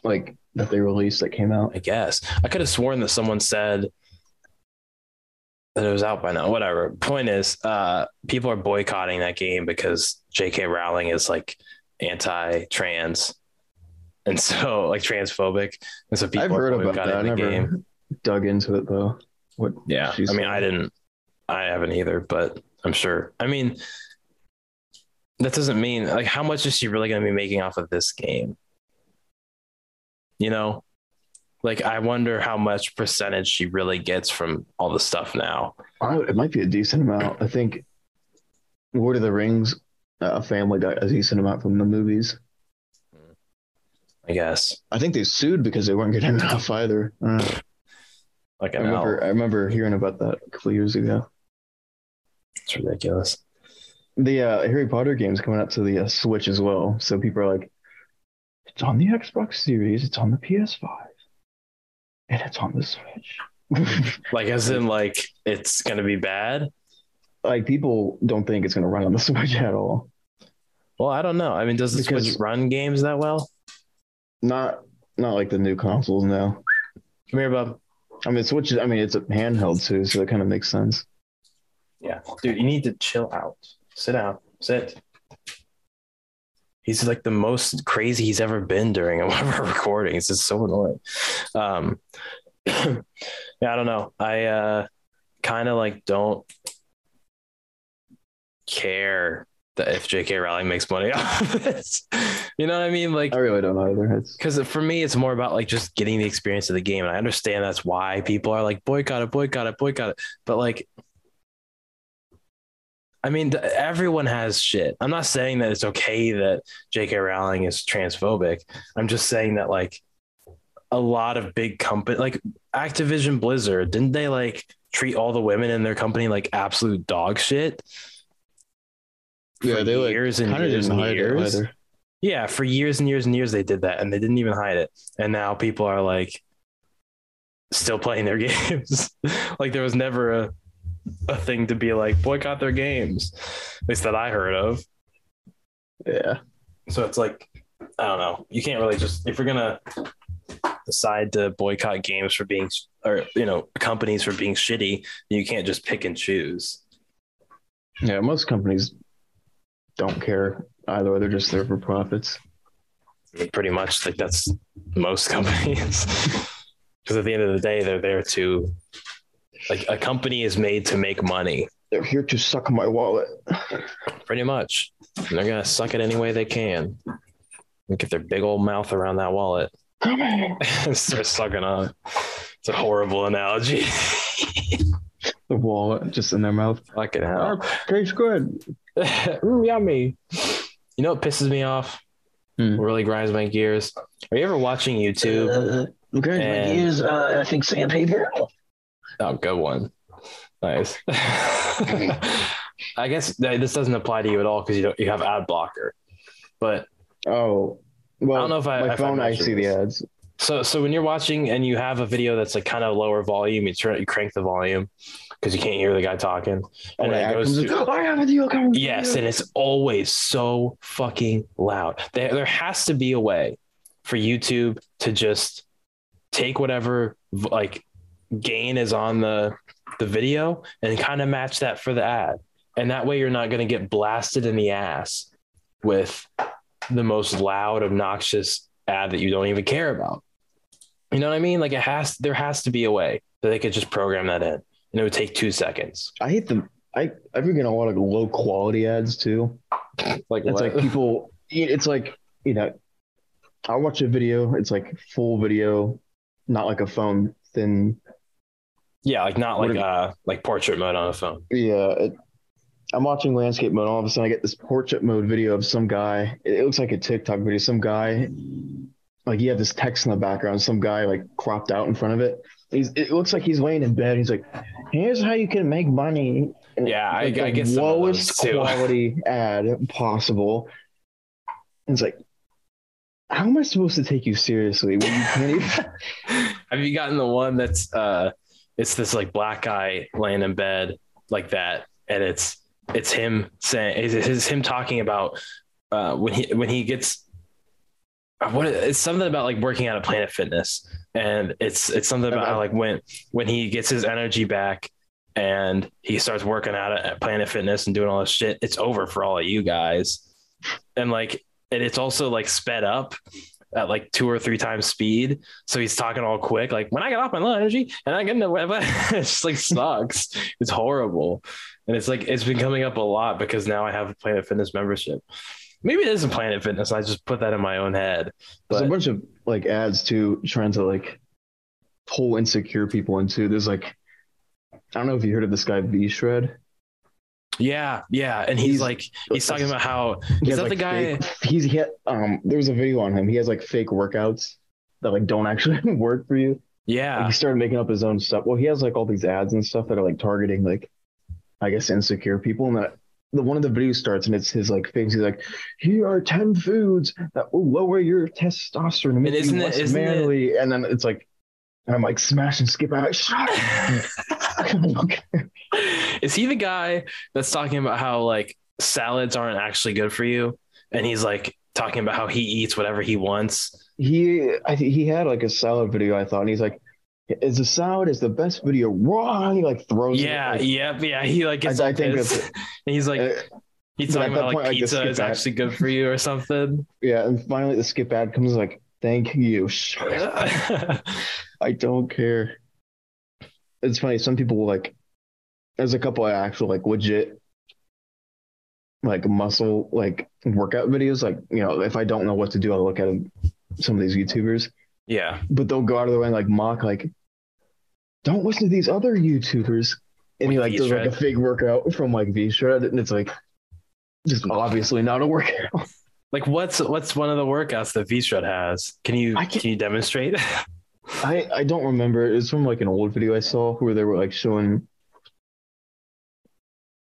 like that they released that came out. I guess. I could have sworn that someone said that it was out by now. Whatever. Point is, uh, people are boycotting that game because J.K. Rowling is like anti-trans, and so like transphobic, and so people I've heard about that. I the never game. dug into it though. What? Yeah, I mean. I didn't. I haven't either, but I'm sure. I mean, that doesn't mean like how much is she really going to be making off of this game? You know, like I wonder how much percentage she really gets from all the stuff now. It might be a decent amount. I think Lord of the Rings, uh, family got a decent amount from the movies. I guess. I think they sued because they weren't getting [LAUGHS] enough either. Uh, Like I remember. I remember hearing about that a couple years ago. It's ridiculous. The uh, Harry Potter game's coming out to the uh, Switch as well. So people are like, it's on the Xbox Series, it's on the PS5, and it's on the Switch. [LAUGHS] Like as in like it's gonna be bad. like people don't think it's going to run on the [LAUGHS] Switch at all. Well, I don't know. I mean, does the Because- Switch run games that well? Not not like the new consoles now. Come here, bub. I mean, Switch. I mean, it's a handheld too, so it kind of makes sense. Yeah, dude, you need to chill out. Sit down. Sit. He's like the most crazy he's ever been during [LAUGHS] one of our recordings. It's just so annoying. Um, [CLEARS THROAT] yeah, I don't know. I uh, kind of like don't care that if J.K. Rowling makes money [LAUGHS] off of this. You know what I mean? Like, I really don't either. Because for me, it's more about like just getting the experience of the game. And I understand that's why people are like, boycott it, boycott it, boycott it. But like, I mean, th- everyone has shit. I'm not saying that it's okay that J.K. Rowling is transphobic. I'm just saying that like a lot of big company, like Activision Blizzard, didn't they like treat all the women in their company like absolute dog shit? yeah, they like years and years and years. Yeah, for years and years and years they did that and they didn't even hide it. And now people are like still playing their [LAUGHS] games. like there was never a a thing to be like boycott their games. At least that I heard of. Yeah, So it's like I don't know. You can't really just if you're gonna decide to boycott games for being or you know companies for being shitty, you can't just pick and choose. yeah. Most companies don't care either way. They're just there for profits. Pretty much like that's most [LAUGHS] companies because at the end of the day they're there to like a company is made to make money. They're here to suck my wallet. pretty much. And they're gonna suck it any way they can. And get their big old mouth around that wallet. Come on. [LAUGHS] and start sucking on it it's a horrible analogy. The wallet just in their mouth. fucking hell. Tastes good. [LAUGHS] Mm, yummy. You know what pisses me off? What really grinds my gears? Are you ever watching youtube? Okay, And- use uh, I think sandpaper. Oh, good one. Nice. [LAUGHS] I guess this doesn't apply to you at all because you don't you have ad blocker. But Oh, well, I don't know if I- my if phone. I, mentioned see the ads. so so when you're watching and you have a video that's like kind of lower volume, you turn you crank the volume because you can't hear the guy talking, oh, and Oh, it goes to, I have a deal coming. yes, and it's always so fucking loud. There there has to be a way for YouTube to just take whatever like gain is on the the video and kind of match that for the ad. And that way you're not going to get blasted in the ass with the most loud obnoxious ad that you don't even care about. You know what I mean? Like it has there has to be a way that they could just program that in. And it would take 2 seconds. I hate them. I I freaking a lot of low quality ads too. Like It's what? like people. It's like you know, I watch a video. It's like full video, not like a phone thin. Yeah, like not like uh like portrait mode on a phone. Yeah, it, I'm watching landscape mode. All of a sudden, I get this portrait mode video of some guy. It, it looks like a TikTok video. Some guy, like he had this text in the background. Some guy like cropped out in front of it. He's. It looks like he's laying in bed. He's like, "Here's how you can make money." And Yeah, I- it's I the get some of those, lowest quality ad possible. And it's like, how am I supposed to take you seriously when you can't even? [LAUGHS] Have you gotten the one that's uh it's this like black guy laying in bed like that and it's it's him saying it's, it's him talking about uh when he when he gets uh, what it's something about like working out at Planet Fitness and it's it's something about how, like when when he gets his energy back and he starts working out at Planet Fitness and doing all this shit it's over for all of you guys. And like and it's also like sped up at like two or three times speed so he's talking all quick, like when I get off my low energy and I get into web, [LAUGHS] it's just like sucks. It's horrible. And it's like it's been coming up a lot because now I have a Planet Fitness membership. Maybe it isn't Planet Fitness. I just put that in my own head. There's a bunch of like ads too, trying to like pull insecure people into. There's like, I don't know if you heard of this guy V Shred. Yeah, yeah, and he's, He's- like he's talking about how [LAUGHS] He that like, the guy? fake- he's he had, um. There's a video on him. He has like fake workouts that like don't actually [LAUGHS] work for you. Like, Yeah, he started making up his own stuff. Well, he has like all these ads and stuff that are like targeting like, I guess insecure people. And that the one of the videos starts and it's his like things. He's like, "Here are ten foods that will lower your testosterone and make isn't you it- less isn't it- manly." And then it's like, and I'm like, smash and skip out. Shut. [LAUGHS] Is he the guy that's talking about how like salads aren't actually good for you, and he's like talking about how he eats whatever he wants? he I think he had like a salad video I thought and he's like is the salad is the best video wrong he like throws it, Yeah, like, yep, yeah. He like gets I- I think that's [LAUGHS] and he's like uh, he's talking about like point, I pizza is that. actually good for you or something. [LAUGHS] yeah and finally the skip ad comes like thank you. I don't care it's funny some people like there's a couple of actual like legit like muscle like workout videos like you know if I don't know what to do I'll look at some of these YouTubers yeah, but they'll go out of their way and like mock like don't listen to these other YouTubers. And he Like like does like a V-Shred? fake workout from like V Shred and it's like just obviously not a workout. like what's what's one of the workouts that V Shred has? Can you can you demonstrate? [LAUGHS] I, I don't remember. It's from like an old video I saw where they were like showing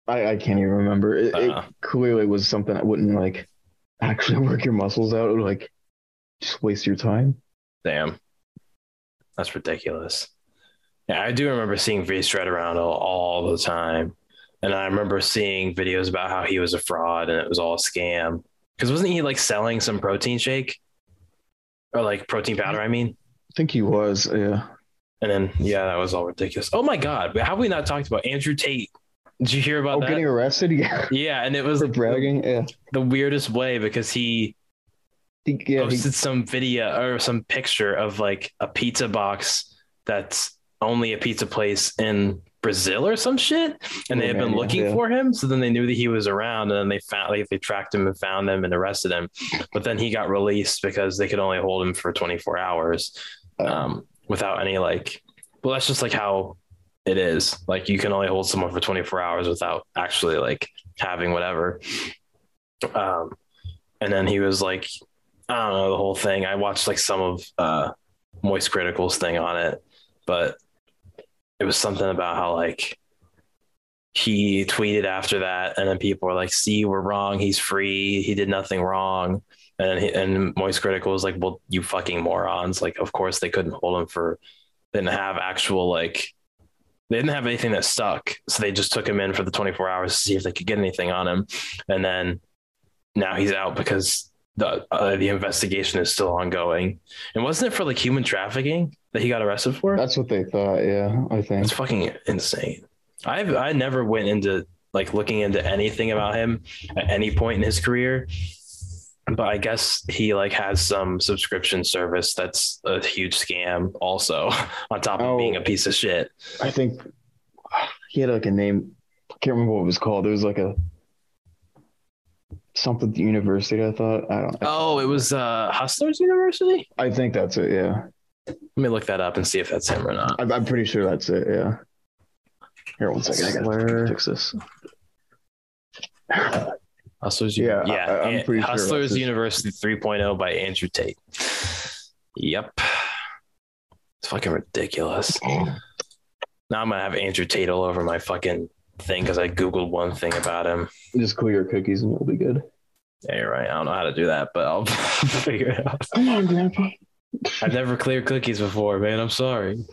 I, I can't even remember. It, Uh. it clearly was something that wouldn't like actually [LAUGHS] work your muscles out. It would like just waste your time. Damn, that's ridiculous. Yeah, I do remember seeing V Shred around all, all the time, and I remember seeing videos about how he was a fraud and it was all a scam. Because wasn't he like selling some protein shake or like protein powder? I mean, think he was, yeah. and then yeah, that was all ridiculous. Oh my god, how have we not talked about Andrew Tate? Did you hear about Oh, that? getting arrested? [LAUGHS] Yeah. yeah, and it was For like, bragging. Yeah. the weirdest way because he He, yeah, he, posted some video or some picture of like a pizza box that's only a pizza place in Brazil or some shit, and they oh, had been looking yeah. for him. So then they knew that he was around, and then they found like they tracked him and found him and arrested him. But then he got released because they could only hold him for 24 hours um, without any like. Well, that's just like how it is. Like you can only hold someone for 24 hours without actually like having whatever. Um, and then he was like, I don't know the whole thing. I watched like some of uh, Moist Critical's thing on it, but it was something about how like he tweeted after that, and then people were like, "See, we're wrong. He's free. He did nothing wrong." And he, and Moist Critical was like, "Well, you fucking morons! Like, of course they couldn't hold him for didn't have actual like they didn't have anything that stuck, so they just took him in for the 24 hours to see if they could get anything on him, and then now he's out because the uh, the investigation is still ongoing. And wasn't it for like human trafficking that he got arrested for? that's what they thought. Yeah, I think. It's fucking insane. I've I never went into like looking into anything about him at any point in his career. But I guess he like has some subscription service that's a huge scam also [LAUGHS] on top of Oh. being a piece of shit. I think he had like a name. I can't remember what it was called. There was like a something university. I thought. I don't. Oh, it was uh Hustlers University? I think that's it. Yeah, Let me look that up and see if that's him or not. I'm, I'm pretty sure that's it. Yeah. Here, one second. I gotta fix this. Hustlers Yeah, yeah. I- I'm An- pretty sure Hustlers that's University 3.0 by Andrew Tate. Yep. It's fucking ridiculous. Now I'm gonna have Andrew Tate all over my fucking thing because I googled one thing about him. Just clear your cookies and it'll be good. Yeah, you're right. I don't know how to do that, but I'll [LAUGHS] figure it out. Come on, Grandpa. I've never cleared cookies before, man. I'm sorry.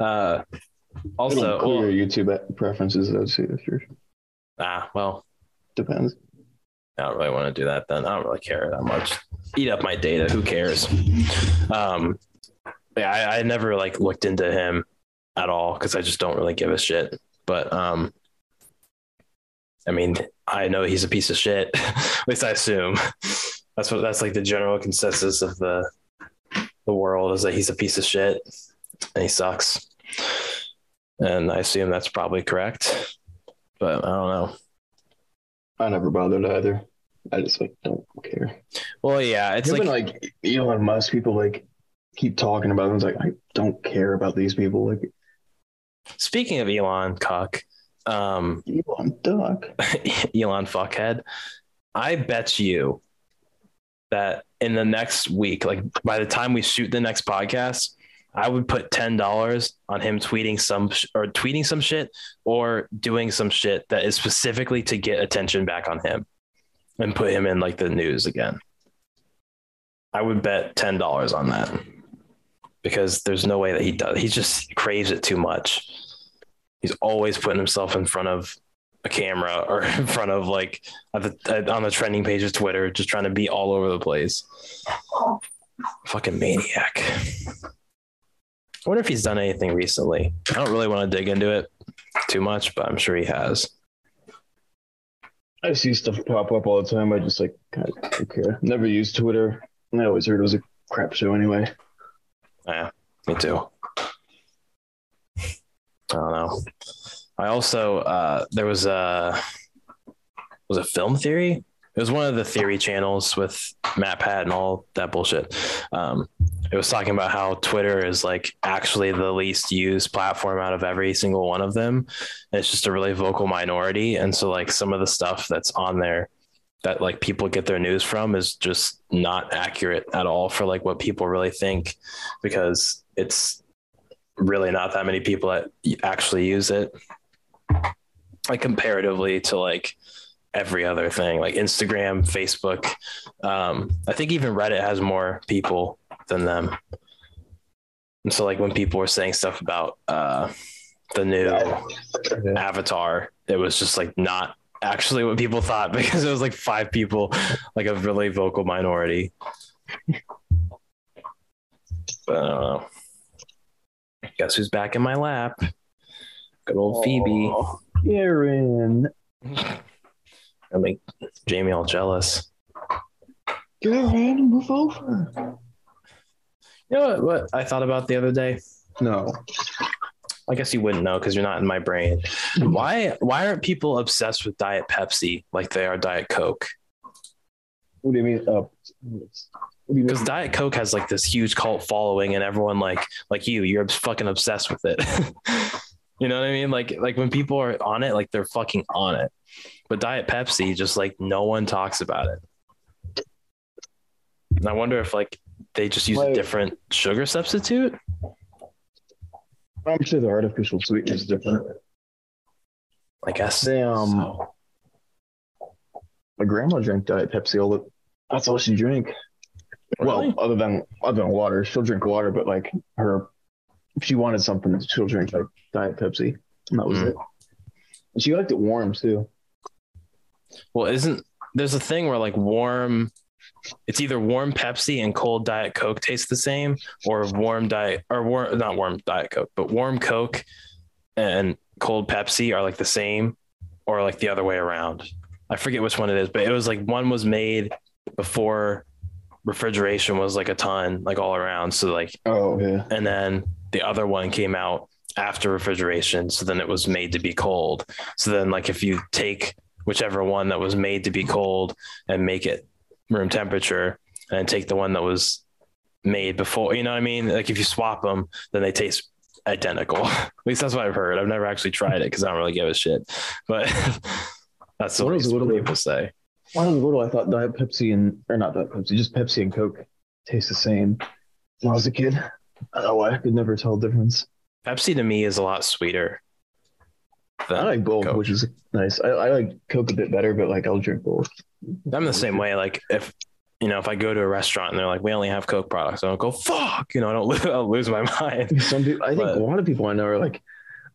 Uh, also, It'll clear well, your YouTube preferences. Though, too, if you're ah, well, depends. I don't really want to do that. Then I don't really care that much. Eat up my data. Who cares? Um, yeah, I, I never like looked into him at all because I just don't really give a shit. But um, I mean, I know he's a piece of shit. [LAUGHS] At least I assume. That's what that's like the general consensus of the the world is that he's a piece of shit and he sucks. And I assume that's probably correct. But I don't know. I never bothered either. I just like don't care. Well, yeah, it's Even like like Elon Musk, people like keep talking about them. It's like I don't care about these people. Like Speaking of Elon Cuck, um, Elon Duck. [LAUGHS] Elon fuckhead. I bet you that in the next week, like by the time we shoot the next podcast, I would put ten dollars on him tweeting some sh- or tweeting some shit or doing some shit that is specifically to get attention back on him and put him in like the news again. I would bet ten dollars on that because there's no way that he does. He just craves it too much. He's always putting himself in front of a camera or [LAUGHS] in front of like on the trending page of Twitter, just trying to be all over the place. Fucking maniac. I wonder if he's done anything recently. I don't really want to dig into it too much, but I'm sure he has. I see stuff pop up all the time. I just like kind of don't care. Never used Twitter. I always heard it was a crap show anyway. Yeah, me too. I don't know. I also uh, there was a was a film theory. It was one of the theory channels with MatPat and all that bullshit. Um, it was talking about how Twitter is like actually the least used platform out of every single one of them. And it's just a really vocal minority, and so like some of the stuff that's on there that like people get their news from is just not accurate at all for like what people really think because it's really not that many people that actually use it like comparatively to like every other thing like instagram facebook um, i think even reddit has more people than them. And so like when people were saying stuff about uh, the new avatar it was just like not actually what people thought [LAUGHS] because it was like five people like a really vocal minority. But i don't know guess who's back in my lap? Good old phoebe. Aw, Aaron. [LAUGHS] I make Jamie all jealous. Go ahead and move over. You know what, what I thought about the other day? No. I guess you wouldn't know because you're not in my brain. Why why aren't people obsessed with Diet Pepsi like they are Diet Coke? What do you mean? Uh, what do you mean? Because Diet Coke has like this huge cult following, and everyone like like you, you're fucking obsessed with it. [LAUGHS] you know what I mean? Like like when people are on it, like they're fucking on it. But Diet Pepsi, just like no one talks about it. And I wonder if like they just use a different sugar substitute. I'm sure the artificial sweetness is different. I guess. They, um, so. My grandma drank Diet Pepsi all the. That's all she drank. Really? Well, other than other than water, she'll drink water, but like her, if she wanted something, she'll drink like Diet Pepsi, and that was Mm. it. And she liked it warm too. Well, isn't there's a thing where like warm, it's either warm Pepsi and cold Diet Coke taste the same, or warm Diet or warm not warm Diet Coke, but warm Coke and cold Pepsi are like the same, or like the other way around. I forget which one it is, but it was like one was made before refrigeration was like a ton, like all around. So like, Oh yeah. and then the other one came out after refrigeration so then it was made to be cold so then like if you take whichever one that was made to be cold and make it room temperature and take the one that was made before you know what i mean? Like if you swap them then they taste identical. [LAUGHS] At least that's what i've heard. I've never actually tried it because i don't really give a shit. But [LAUGHS] that's What what, what people say. When I was little, I thought Diet Pepsi and or not Diet Pepsi, just Pepsi and Coke taste the same. When I was a kid, I don't know why I could never tell the difference. pepsi to me is a lot sweeter I like both, Coke. which is nice. I, I like Coke a bit better, but like I'll drink both. I'm the same way. Like if you know, if I go to a restaurant and they're like, "We only have Coke products," I don't go, "Fuck," you know, I don't. [LAUGHS] Lose, I'll lose my mind. [LAUGHS] Some people, I think But- a lot of people I know are like,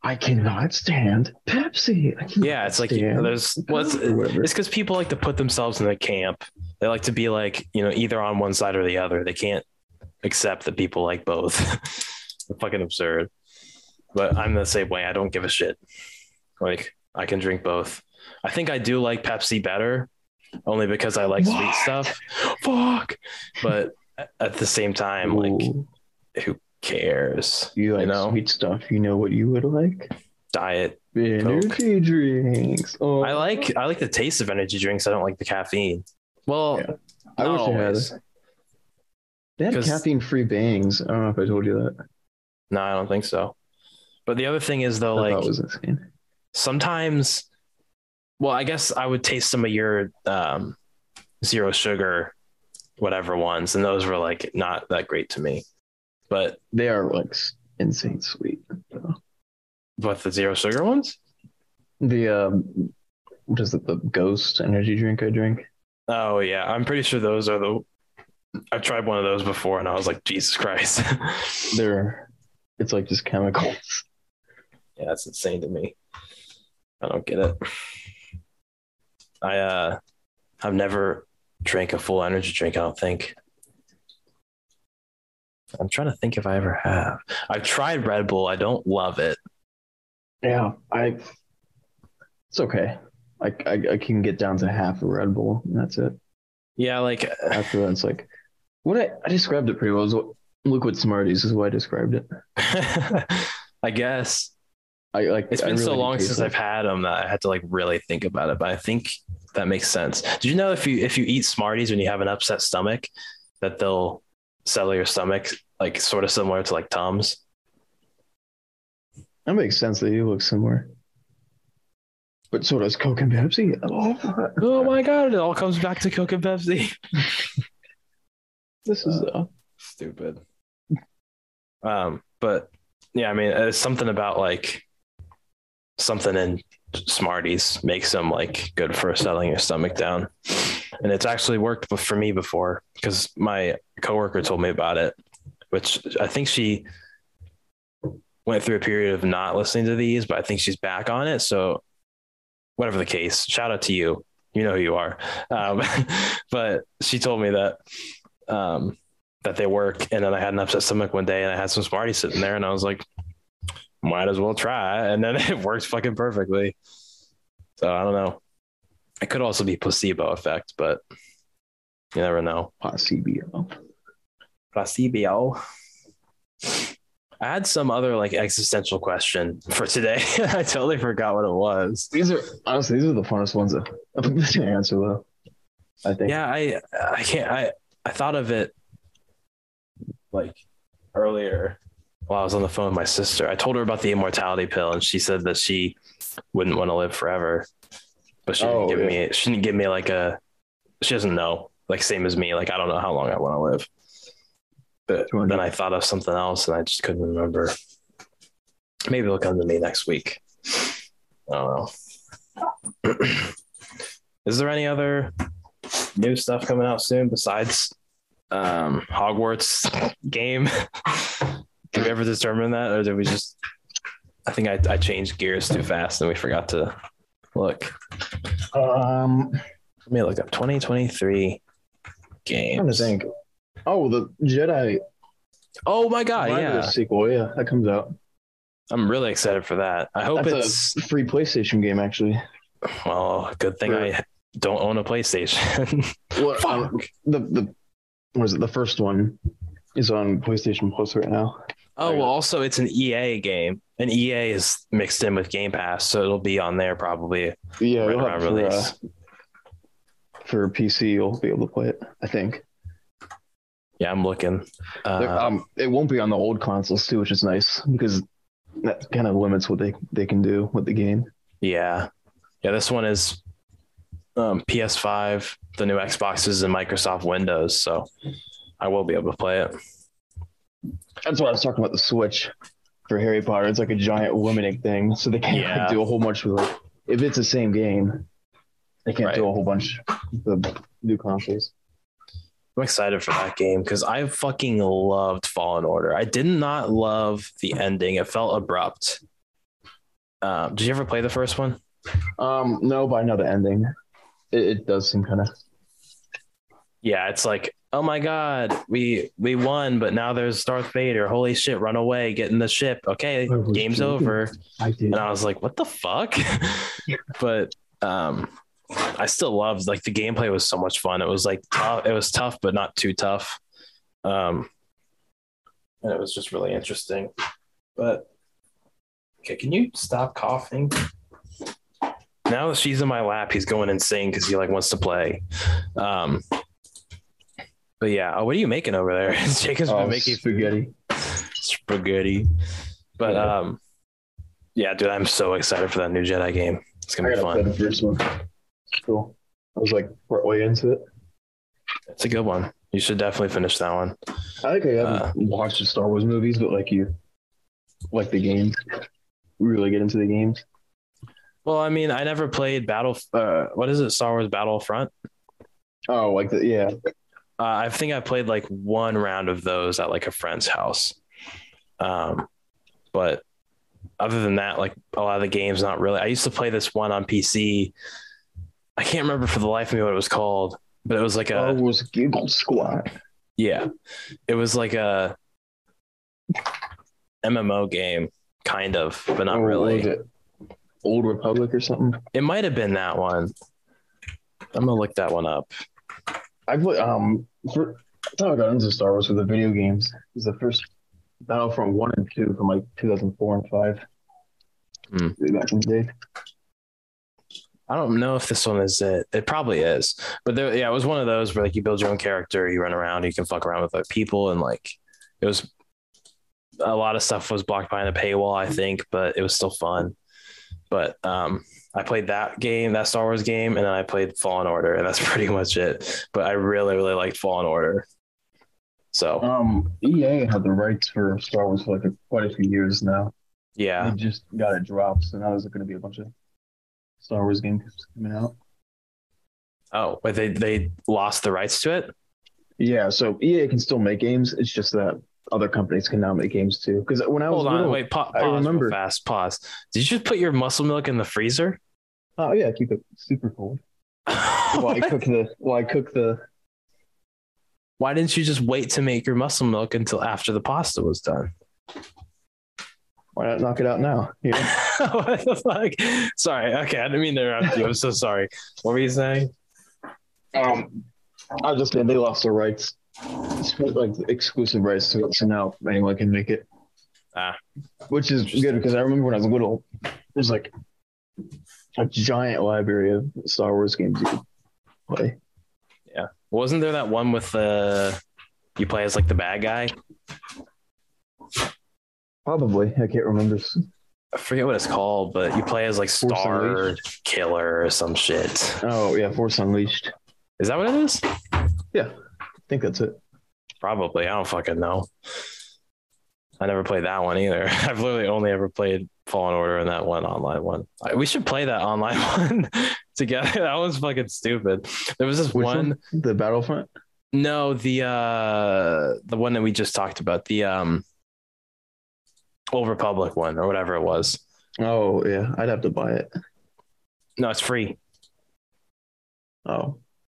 I cannot stand Pepsi. Cannot Yeah, it's like stand there's what's Coke," or whatever. it's because people like to put themselves in the camp. They like to be like you know either on one side or the other. They can't accept that people like both. [LAUGHS] It's fucking absurd. But I'm the same way. I don't give a shit. Like I can drink both. I think I do like Pepsi better, only because I like sweet stuff. [LAUGHS] Fuck. But at the same time, like who cares? you like you know? sweet stuff. You know what you would like? Diet. Energy drinks. Oh, I like I like the taste of energy drinks. I don't like the caffeine. Well, Yeah. I wish I had. always. They had caffeine-free bangs. I don't know if I told you that. No, I don't think so. But the other thing is though, I like it was insane. Sometimes well, I guess I would taste some of your um, zero sugar, whatever ones, and those were like not that great to me. But They are like insane sweet. but the zero sugar ones, The um, what is it? The Ghost energy drink I drink. oh yeah, I'm pretty sure those are the. I've tried one of those before, and I was like, Jesus Christ, [LAUGHS] They're it's like just chemicals. yeah, that's insane to me. I don't get it. I uh, I've never drank a full energy drink. I don't think. I'm trying to think if I ever have. I've tried Red Bull. I don't love it. Yeah, I. It's okay. I, I I can get down to half a Red Bull. And that's it. Yeah, like After that, it's like what I, I described it pretty well. It was what- liquid Smarties is what I described it. [LAUGHS] I guess I like. it's been so really do long since it. I've had them that I had to like really think about it. But I think that makes sense. Did you know if you if you eat Smarties when you have an upset stomach, that they'll settle your stomach like sort of similar to like Tums? That makes sense. They do look similar. But so does Coke and Pepsi. Oh, [LAUGHS] Oh my god! It all comes back to Coke and Pepsi. [LAUGHS] this is uh, Stupid. Um, but yeah, I mean, it's something about like something in Smarties makes them like good for settling your stomach down, and it's actually worked for me before because my coworker told me about it, which I think she went through a period of not listening to these, but I think she's back on it. So, whatever the case, shout out to you. You know who you are. Um, [LAUGHS] but she told me that um, that they work. And then I had an upset stomach one day and I had some Smarties sitting there and I was like, might as well try. And then [LAUGHS] it works fucking perfectly. So I don't know. It could also be placebo effect, but you never know. placebo. Placebo. I had some other like existential question for today. [LAUGHS] I totally forgot what it was. These are honestly these are the funnest ones [LAUGHS] to, answer though. I think. Yeah, I I can't I I thought of it like earlier while I was on the phone with my sister. I told her about the immortality pill and she said that she wouldn't want to live forever. But she Oh, didn't give yeah. me she didn't give me like a she doesn't know. Like same as me. Like I don't know how long I want to live. But 200. then I thought of something else and I just couldn't remember. Maybe it'll come to me next week. I don't know. [CLEARS THROAT] Is there any other new stuff coming out soon besides um, Hogwarts game? [LAUGHS] Did we ever determine that, or did we just? I think I, I changed gears too fast and we forgot to look. Um, Let me look up 2023 I'm games. trying to think. Oh, the Jedi. Oh my god! Yeah, the sequel. Yeah, that comes out. I'm really excited for that. I hope That's it's a free PlayStation game, actually. well. Good thing For- I don't own a PlayStation. [LAUGHS] What? um, the the what is it? The first one is on PlayStation Plus right now. Oh, well, also it's an EA game, and EA is mixed in with Game Pass, so it'll be on there probably Yeah, right around for, uh, release. for PC, you'll be able to play it. I think. Yeah, I'm looking. Uh, um, it won't be on the old consoles too, which is nice because that kind of limits what they they can do with the game. yeah, yeah. This one is um, PS5, the new Xboxes, and Microsoft Windows, so I will be able to play it. That's what I was talking about the Switch for Harry Potter. It's like a giant limiting thing, so they can't like, do a whole bunch with like if it's the same game, they can't do a whole bunch of the new consoles. I'm excited for that game because I fucking loved Fallen Order. I did not love the ending; it felt abrupt. Um, did you ever play the first one? Um, no, but I know the ending. It, it does seem kind of Yeah, it's like, oh my god, we we won, but now there's Darth Vader. Holy shit, run away, get in the ship. Okay, game's shit. over. I did. And I was like, what the fuck? [LAUGHS] but um I still loved like the gameplay was so much fun. It was like tough, it was tough, but not too tough. Um and it was just really interesting. But okay, can you stop coughing? Now that she's in my lap, he's going insane because he like wants to play. Um but yeah, oh, what are you making over there? [LAUGHS] Jacob's Oh, been making spaghetti. spaghetti. But Yeah. um Yeah, dude, I'm so excited for that new Jedi game. It's gonna I be fun. the first one. Cool. I was like way into it. It's a good one. You should definitely finish that one. I think I haven't Uh, watched the Star Wars movies, but like you, like the games, really get into the games. Well, I mean, I never played Battle. Uh, what is it? Star Wars Battlefront. Oh, like the yeah. Uh, I think I played like one round of those at like a friend's house. Um, but other than that, like a lot of the games, not really. I used to play this one on PC. I can't remember for the life of me what it was called, but it was like a was Giggle Squad. yeah, it was like a MMO game, kind of, but not what really. it? Old Republic or something. It might have been that one. I'm gonna look that one up. I put um for that's how I got into Star Wars with the video games. It was the first Battlefront one and two from like 2004 and five. Way Back in the day. I don't know if this one is it. It probably is, but there, yeah, it was one of those where like you build your own character, you run around, you can fuck around with like people, and like it was a lot of stuff was blocked behind a paywall, I think, but it was still fun. But um, I played that game, that Star Wars game, and then I played Fallen Order, and that's [LAUGHS] pretty much it. But I really, really liked Fallen Order. So Um, EA had the rights for Star Wars for like a, quite a few years now. yeah, They just got it dropped, so now there's going to be a bunch of Star Wars games coming out. oh, but they they lost the rights to it. Yeah, so EA can still make games. It's just that other companies can now make games too. Because when I was Hold on, little, wait, pa- I pause, real remember- fast, pause. Did you just put your muscle milk in the freezer? Oh yeah, keep it super cold. [LAUGHS] While I cook the, while I cook the, Why didn't you just wait to make your muscle milk until after the pasta was done? why not knock it out now? [LAUGHS] You know? what the fuck? Sorry. Okay. I didn't mean to interrupt you. I'm so sorry. What were you saying? Um, I was just saying they lost their rights, It's like exclusive rights to it, so now anyone can make it. Ah. which is good because I remember when I was little, it was like a giant library of Star Wars games you could play. Yeah. Wasn't there that one with the you play as like the bad guy? Probably, I can't remember. I forget what it's called, but you play as like Force Star Unleashed? Killer or some shit. Oh yeah, Force Unleashed. Is that what it is? Yeah. I think that's it. Probably. I don't fucking know. I never played that one either. [LAUGHS] I've literally only ever played Fallen Order and that one online one. We should play that online [LAUGHS] one together. That was fucking stupid. There was this Which one, The Battlefront. no, the uh the one that we just talked about, the um Old Republic one or whatever it was. Oh yeah, I'd have to buy it. No, it's free. Oh,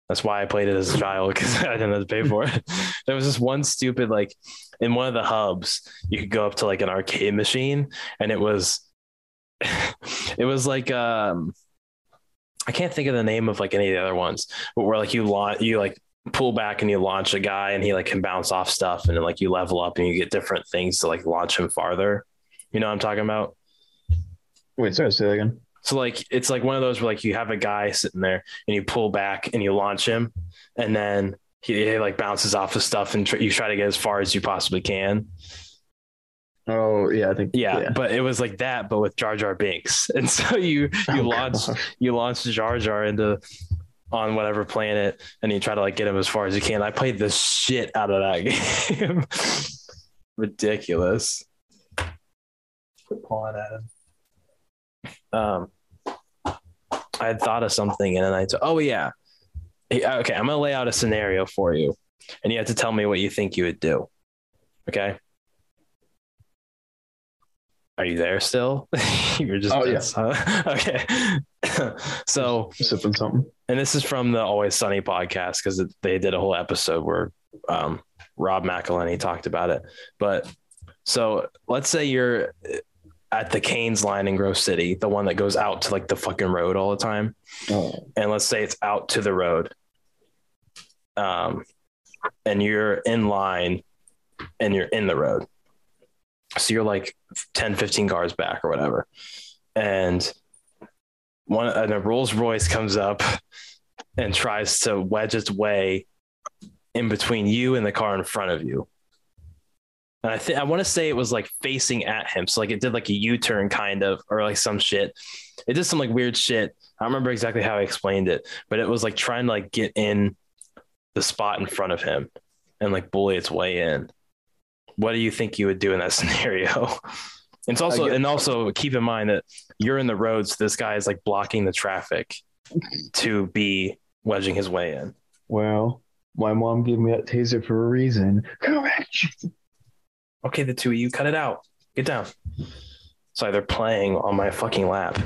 That's why I played it as a child because [LAUGHS] I didn't have to pay for it. [LAUGHS] There was this one stupid like in one of the hubs, you could go up to like an arcade machine, and it was [LAUGHS] it was like um I can't think of the name of like any of the other ones, but where like you launch you like pull back and you launch a guy and he like can bounce off stuff and then like you level up and you get different things to like launch him farther. You know what I'm talking about? wait, sorry, say that again. So like it's like one of those where like you have a guy sitting there and you pull back and you launch him, and then he, he like bounces off the stuff and tr- you try to get as far as you possibly can. Oh yeah, I think Yeah, but it was like that, but with Jar Jar Binks, [LAUGHS] and so you you Oh, launch gosh. you launch Jar Jar into on whatever planet, and you try to like get him as far as you can. I played the shit out of that [LAUGHS] game. Ridiculous. Quit pawing at him. Um, I had thought of something, and then I t- oh yeah, okay. I'm gonna lay out a scenario for you, and you have to tell me what you think you would do. Okay. Are you there still? [LAUGHS] You're just Oh, yeah. huh? [LAUGHS] okay. [LAUGHS] so sipping something. and this is from the Always Sunny podcast because they did a whole episode where um, Rob McElhenney talked about it. But so let's say you're at the Cane's line in Grove City, the one that goes out to like the fucking road all the time. Oh, And let's say it's out to the road. Um, and you're in line and you're in the road. So you're like 10, 15 cars back or whatever. And one and a Rolls Royce comes up and tries to wedge its way in between you and the car in front of you. And I think I want to say it was like facing at him. So like it did like a U-turn kind of, or like some shit. It did some like weird shit. I don't remember exactly how I explained it, but it was like trying to like get in the spot in front of him and like bully its way in. What do you think you would do in that [LAUGHS] scenario? And it's also and also keep in mind that you're in the road, so this guy is like blocking the traffic to be wedging his way in. Well, my mom gave me that taser for a reason. Correct. Okay, the two of you cut it out. Get down. Sorry, they're playing on my fucking lap.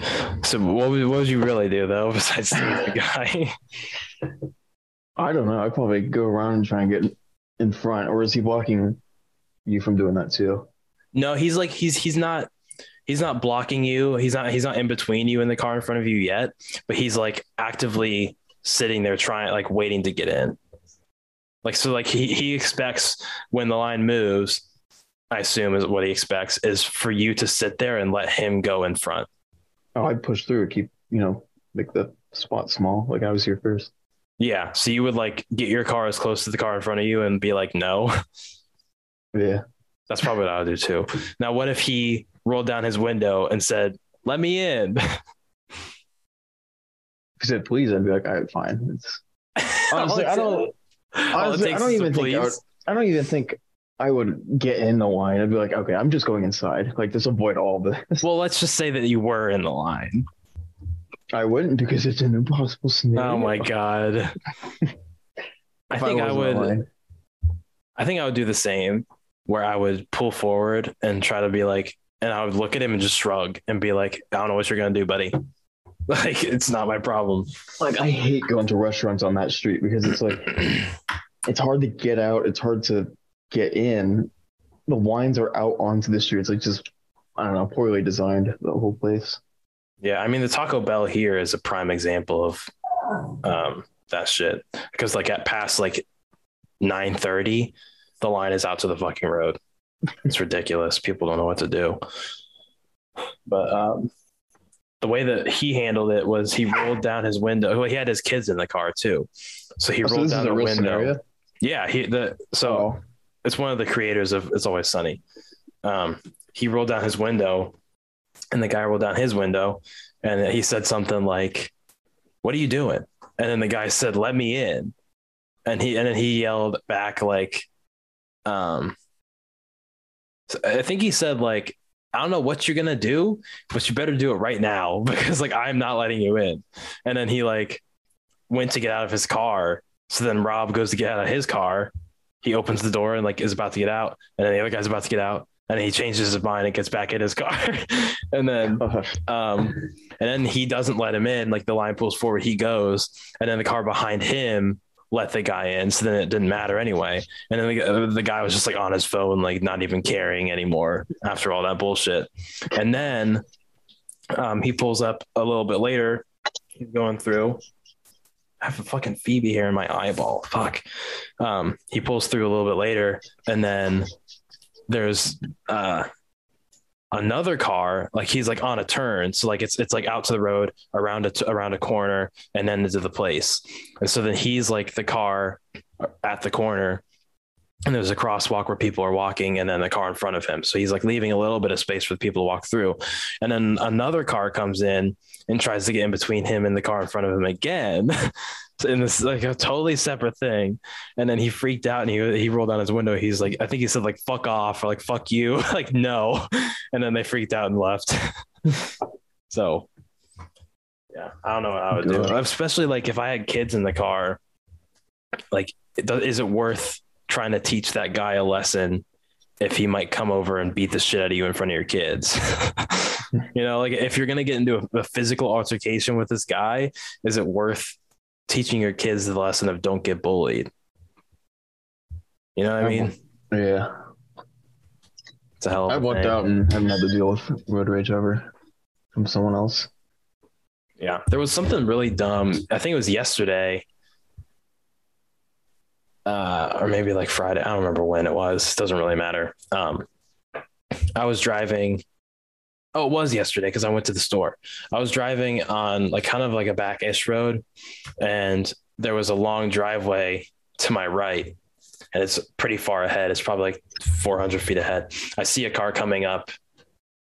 So what would, what would you really do though [LAUGHS] besides the guy? I don't know. I'd probably go around and try and get in front, or is he blocking you from doing that too? No, he's like he's he's not he's not blocking you. He's not he's not in between you and the car in front of you yet, but he's like actively sitting there trying like waiting to get in. Like so like he he expects when the line moves, I assume is what he expects is for you to sit there and let him go in front. Oh, I'd push through, keep you know, make the spot small, like I was here first. Yeah, so you would like get your car as close to the car in front of you and be like no. [LAUGHS] Yeah. That's probably what I would do too. Now what if he rolled down his window and said, "Let me in." [LAUGHS] If he said please, I'd be like, all right, fine. It's, [LAUGHS] honestly, I don't. Honestly, I don't even think I would. I don't even think I would get in the line. I'd be like, okay, I'm just going inside. Like, just avoid all this. Well, let's just say that you were in the line. I wouldn't because it's an impossible scenario. Oh my god. [LAUGHS] I think I, the would. I think I would do the same where I would pull forward and try to be like and I would look at him and just shrug and be like, I don't know what you're gonna do, buddy. [LAUGHS] Like it's not my problem. Like, I hate going to restaurants on that street because it's like, [CLEARS THROAT] it's hard to get out. It's hard to get in. The lines are out onto the street. It's like just, I don't know, poorly designed, the whole place. Yeah, I mean the Taco Bell here is a prime example of um that shit. Because like at past like nine thirty, the line is out to the fucking road. It's ridiculous. People don't know what to do. But um the way that he handled it was he rolled down his window. Well, he had his kids in the car too. So he Oh, rolled is down the window. scenario. Yeah, he the so Oh, it's one of the creators of It's Always Sunny. Um, he rolled down his window, and the guy rolled down his window, and he said something like, "What are you doing?" And then the guy said, "Let me in," and he and then he yelled back like, um, I think he said like. I don't know what you're gonna do, but you better do it right now [LAUGHS] because like I'm not letting you in. And then he like went to get out of his car. So then Rob goes to get out of his car, he opens the door and like is about to get out, and then the other guy's about to get out, and he changes his mind and gets back in his [LAUGHS] car, and then [LAUGHS] um, and then he doesn't let him in. Like the line pulls forward, he goes, and then the car behind him let the guy in, so then it didn't matter anyway. And then the, the guy was just like on his phone, like not even caring anymore after all that bullshit. And then um, he pulls up a little bit later. He's going through. I have a fucking Phoebe here in my eyeball. Fuck. Um, he pulls through a little bit later, and then there's uh, another car. Like he's like on a turn, so like it's it's like out to the road, around a around a corner, and then into the place. And so then he's like the car at the corner, and there's a crosswalk where people are walking, and then the car in front of him. So he's like leaving a little bit of space for people to walk through, and then another car comes in and tries to get in between him and the car in front of him again. [LAUGHS] in this like a totally separate thing. And then he freaked out and he he rolled down his window. He's like, I think he said like fuck off or like fuck you. [LAUGHS] like no. And then they freaked out and left. [LAUGHS] so yeah, I don't know what I would do. Especially like if I had kids in the car, like is it worth trying to teach that guy a lesson if he might come over and beat the shit out of you in front of your kids? [LAUGHS] you know, like if you're gonna get into a, a physical altercation with this guy, is it worth teaching your kids the lesson of don't get bullied? You know what I mean? yeah. It's a hell of a I've lucked out and haven't had to deal with road rage ever from someone else. Yeah. There was something really dumb. I think it was yesterday. Uh, or maybe like Friday. I don't remember when it was. Doesn't really matter. Um, I was driving. Oh, it was yesterday because I went to the store. I was driving on like kind of like a back-ish road, and there was a long driveway to my right, and it's pretty far ahead. It's probably like 400 feet ahead. I see a car coming up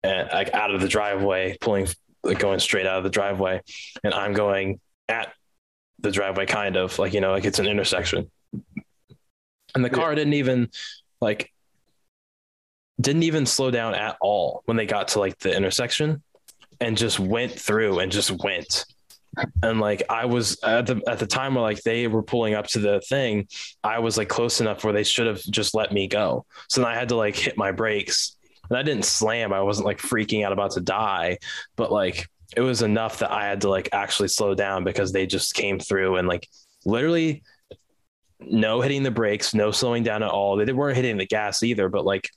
and like out of the driveway, pulling, like going straight out of the driveway. And I'm going at the driveway, kind of like, you know, like it's an intersection. And the car didn't even like, didn't even slow down at all when they got to like the intersection and just went through and just went and like I was at the at the time where like they were pulling up to the thing, I was like close enough where they should have just let me go. So then I had to like hit my brakes, and I didn't slam. I wasn't like freaking out about to die, but like it was enough that I had to like actually slow down because they just came through and like literally no hitting the brakes, no slowing down at all. They weren't hitting the gas either, but like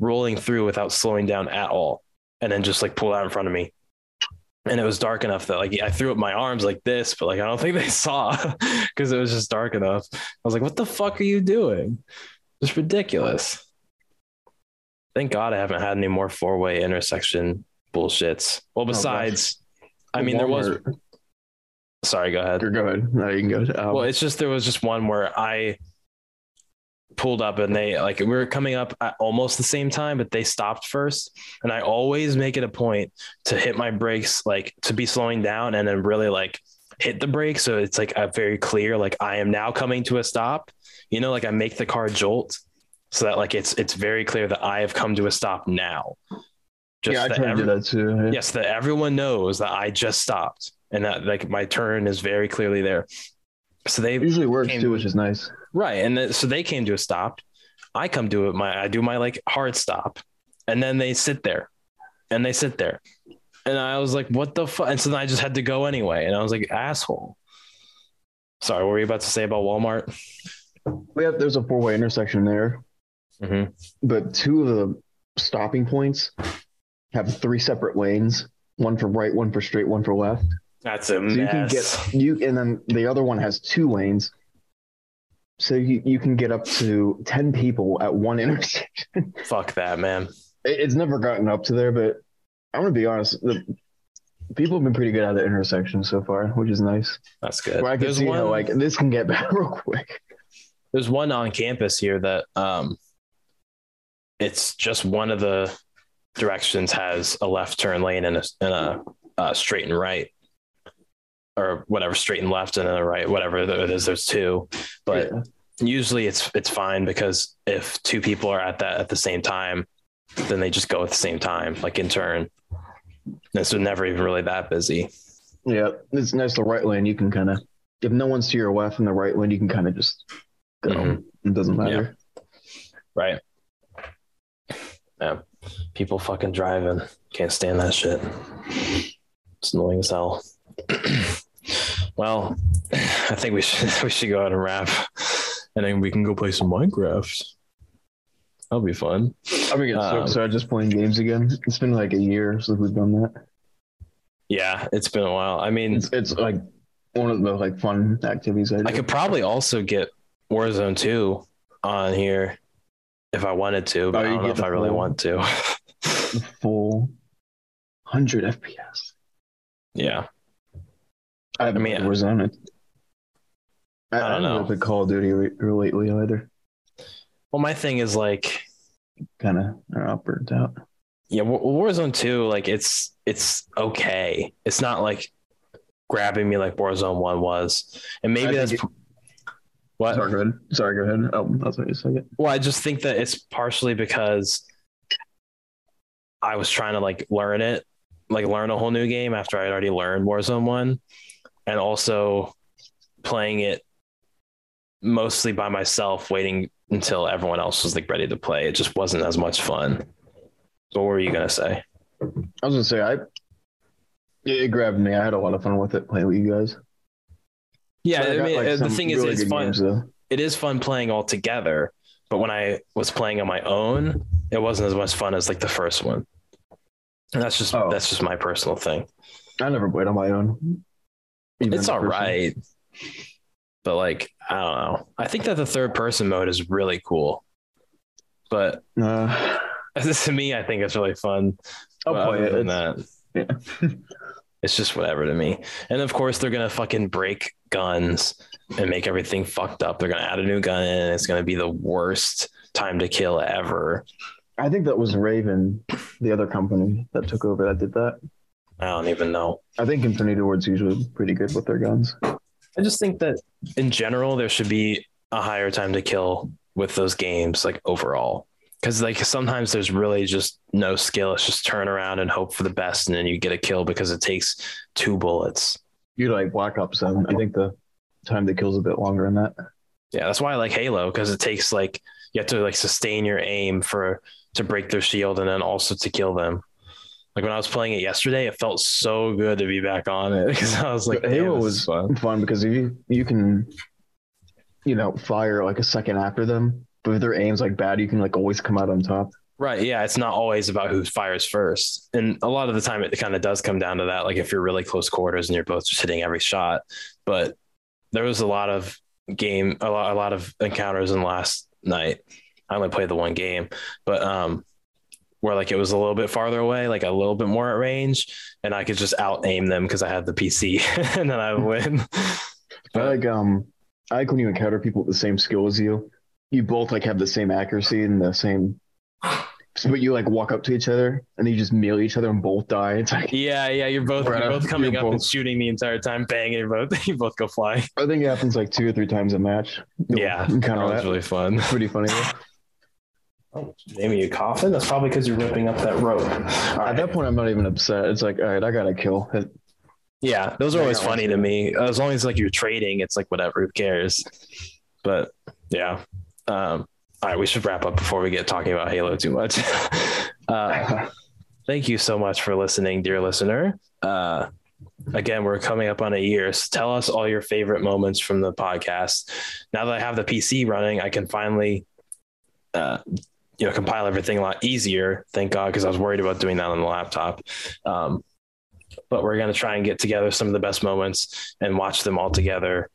rolling through without slowing down at all, and then just like pull out in front of me and it was dark enough that like I threw up my arms like this, but like I don't think they [LAUGHS] saw [LAUGHS] because it was just dark enough. I was like, "What the fuck are you doing?" It's ridiculous. Thank God I haven't had any more four way intersection bullshits. Well, besides, oh, I mean, there was. Sorry, go ahead. Go ahead. No, you can go. Um, well, it's just there was just one where I pulled up and they like we were coming up at almost the same time but they stopped first and i always make it a point to hit my brakes like to be slowing down and then really like hit the brake so it's like a very clear like i am now coming to a stop you know like i make the car jolt so that like it's it's very clear that i have come to a stop now just yeah i try every- to do that too yeah. yes that everyone knows that i just stopped and that like my turn is very clearly there so they usually works too which is nice Right. And then, so they came to a stop. I come to it. My, I do my like hard stop and then they sit there and they sit there. And I was like, what the fuck? And so then I just had to go anyway. And I was like, asshole. Sorry, what were you about to say about Walmart? We have, there's a four way intersection there. Mm-hmm. But two of the stopping points have three separate lanes one for right, one for straight, one for left. That's a so mess. You can get you, and then the other one has two lanes so you, you can get up to 10 people at one [LAUGHS] intersection. Fuck that, man. it's never gotten up to there, but I'm going to be honest. The, people have been pretty good at the intersection so far, which is nice. That's good. But I can There's see one, how like this can get [LAUGHS] bad real quick. There's one on campus here that um, it's just one of the directions has a left turn lane and a, and a uh, straight and right or whatever, straight and left and then the right, whatever it is. There's two, but yeah. usually it's it's fine because if two people are at that at the same time, then they just go at the same time, like in turn. And so never even really that busy. Yeah, it's nice. The right lane, you can kind of if no one's to your left in the right lane, you can kind of just go. Mm-hmm. It doesn't matter. Yeah. Right. Yeah. People fucking driving. Can't stand that shit. It's annoying as hell. [CLEARS THROAT] Well, [SIGHS] I think we should [LAUGHS] we should go out and wrap, and then we can go play some Minecraft. That'll be fun. I'm gonna get so um, excited just playing games again. It's been like a year since we've done that. Yeah, it's been a while. I mean, it's, it's like one of the like fun activities I, do. I could probably also get Warzone 2 on here if I wanted to, but oh, I don't know if I really want to. [LAUGHS] full 100 FPS. Yeah. I, I mean, Warzone. I, I don't know. If Call of Duty lately either. Well, my thing is like, kind of not burnt out. Yeah, Warzone Two, like it's it's okay. It's not like grabbing me like Warzone One was, and maybe that's. It, what? Sorry, go ahead. Sorry, go ahead. Oh, that's what you said. Well, I just think that it's partially because I was trying to like learn it, like learn a whole new game after I had already learned Warzone One, and also playing it mostly by myself, waiting until everyone else was like ready to play. It just wasn't as much fun. So what were you gonna say? I was gonna say I it grabbed me. I had a lot of fun with it playing with you guys. Yeah, I, I, mean like, uh, the thing really is it's fun. Games, it is fun playing all together, but when I was playing on my own, it wasn't as much fun as like the first one. And that's just oh. that's just my personal thing. I never played on my own. It's all right. But like, I don't know. I think that the third person mode is really cool. But uh, [LAUGHS] to me, I think it's really fun. I'll play it. that, yeah. it's just whatever to me. And of course, they're gonna fucking break guns and make everything fucked up. They're gonna add a new gun in. it's gonna be the worst time to kill ever. I think that was Raven, the other company that took over that did that. I don't even know. I think Infinity Ward's usually pretty good with their guns. I just think that in general there should be a higher time to kill with those games, like overall. Because like sometimes there's really just no skill. It's just turn around and hope for the best, and then you get a kill because it takes two bullets. You like Black Ops 7. I think the time to kill's a bit longer in that. Yeah, that's why I like Halo because it takes like you have to like sustain your aim for to break their shield and then also to kill them. Like when I was playing it yesterday, it felt so good to be back on it [LAUGHS] because I was like, Halo this was fun. fun because you you can, you know, fire like a second after them. But if their aim's like bad, you can like always come out on top. Right. Yeah. It's not always about who fires first. And a lot of the time it kind of does come down to that. Like if you're really close quarters and you're both just hitting every shot. But there was a lot of game, a lot, a lot of encounters in last night. I only played the one game, but, um, where like it was a little bit farther away, like a little bit more at range, and I could just out aim them because I had the PC [LAUGHS] and then I would win. I like um I like when you encounter people with the same skill as you. You both like have the same accuracy and the same [SIGHS] but you like walk up to each other and you just melee each other and both die. It's like yeah, yeah. You're both you're both coming you're up and shooting the entire time, bang, and you both [LAUGHS] you both go flying. I think it happens like two or three times a match. You'll Yeah, that was that. really fun. Pretty funny. [LAUGHS] Oh, Amy, you coughing? That's probably because you're ripping up that rope. At right. that point, I'm not even upset. It's like, all right, I got to kill. It, Yeah, those are always funny to me. As long as like you're trading, it's like whatever, who cares? But yeah. Um, all right, we should wrap up before we get talking about Halo too much. [LAUGHS] uh, thank you so much for listening, dear listener. Uh, again, we're coming up on a year. So tell us all your favorite moments from the podcast. Now that I have the PC running, I can finally, uh, you know, compile everything a lot easier. Thank God, because I was worried about doing that on the laptop. Um, but we're going to try and get together some of the best moments and watch them all together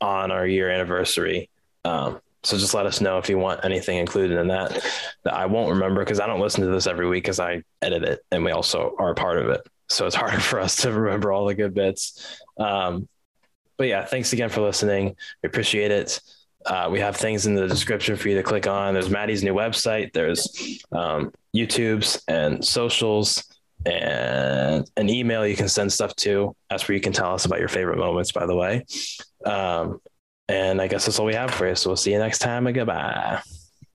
on our year anniversary. Um, so just let us know if you want anything included in that that I won't remember because I don't listen to this every week because I edit it and we also are a part of it. So it's [LAUGHS] harder for us to remember all the good bits. Um, but yeah, thanks again for listening. We appreciate it. Uh, we have things in the description for you to click on. There's Madi's new website. There's um, YouTube's and socials and an email you can send stuff to. That's where you can tell us about your favorite moments, by the way. Um, and I guess that's all we have for you. So we'll see you next time and goodbye.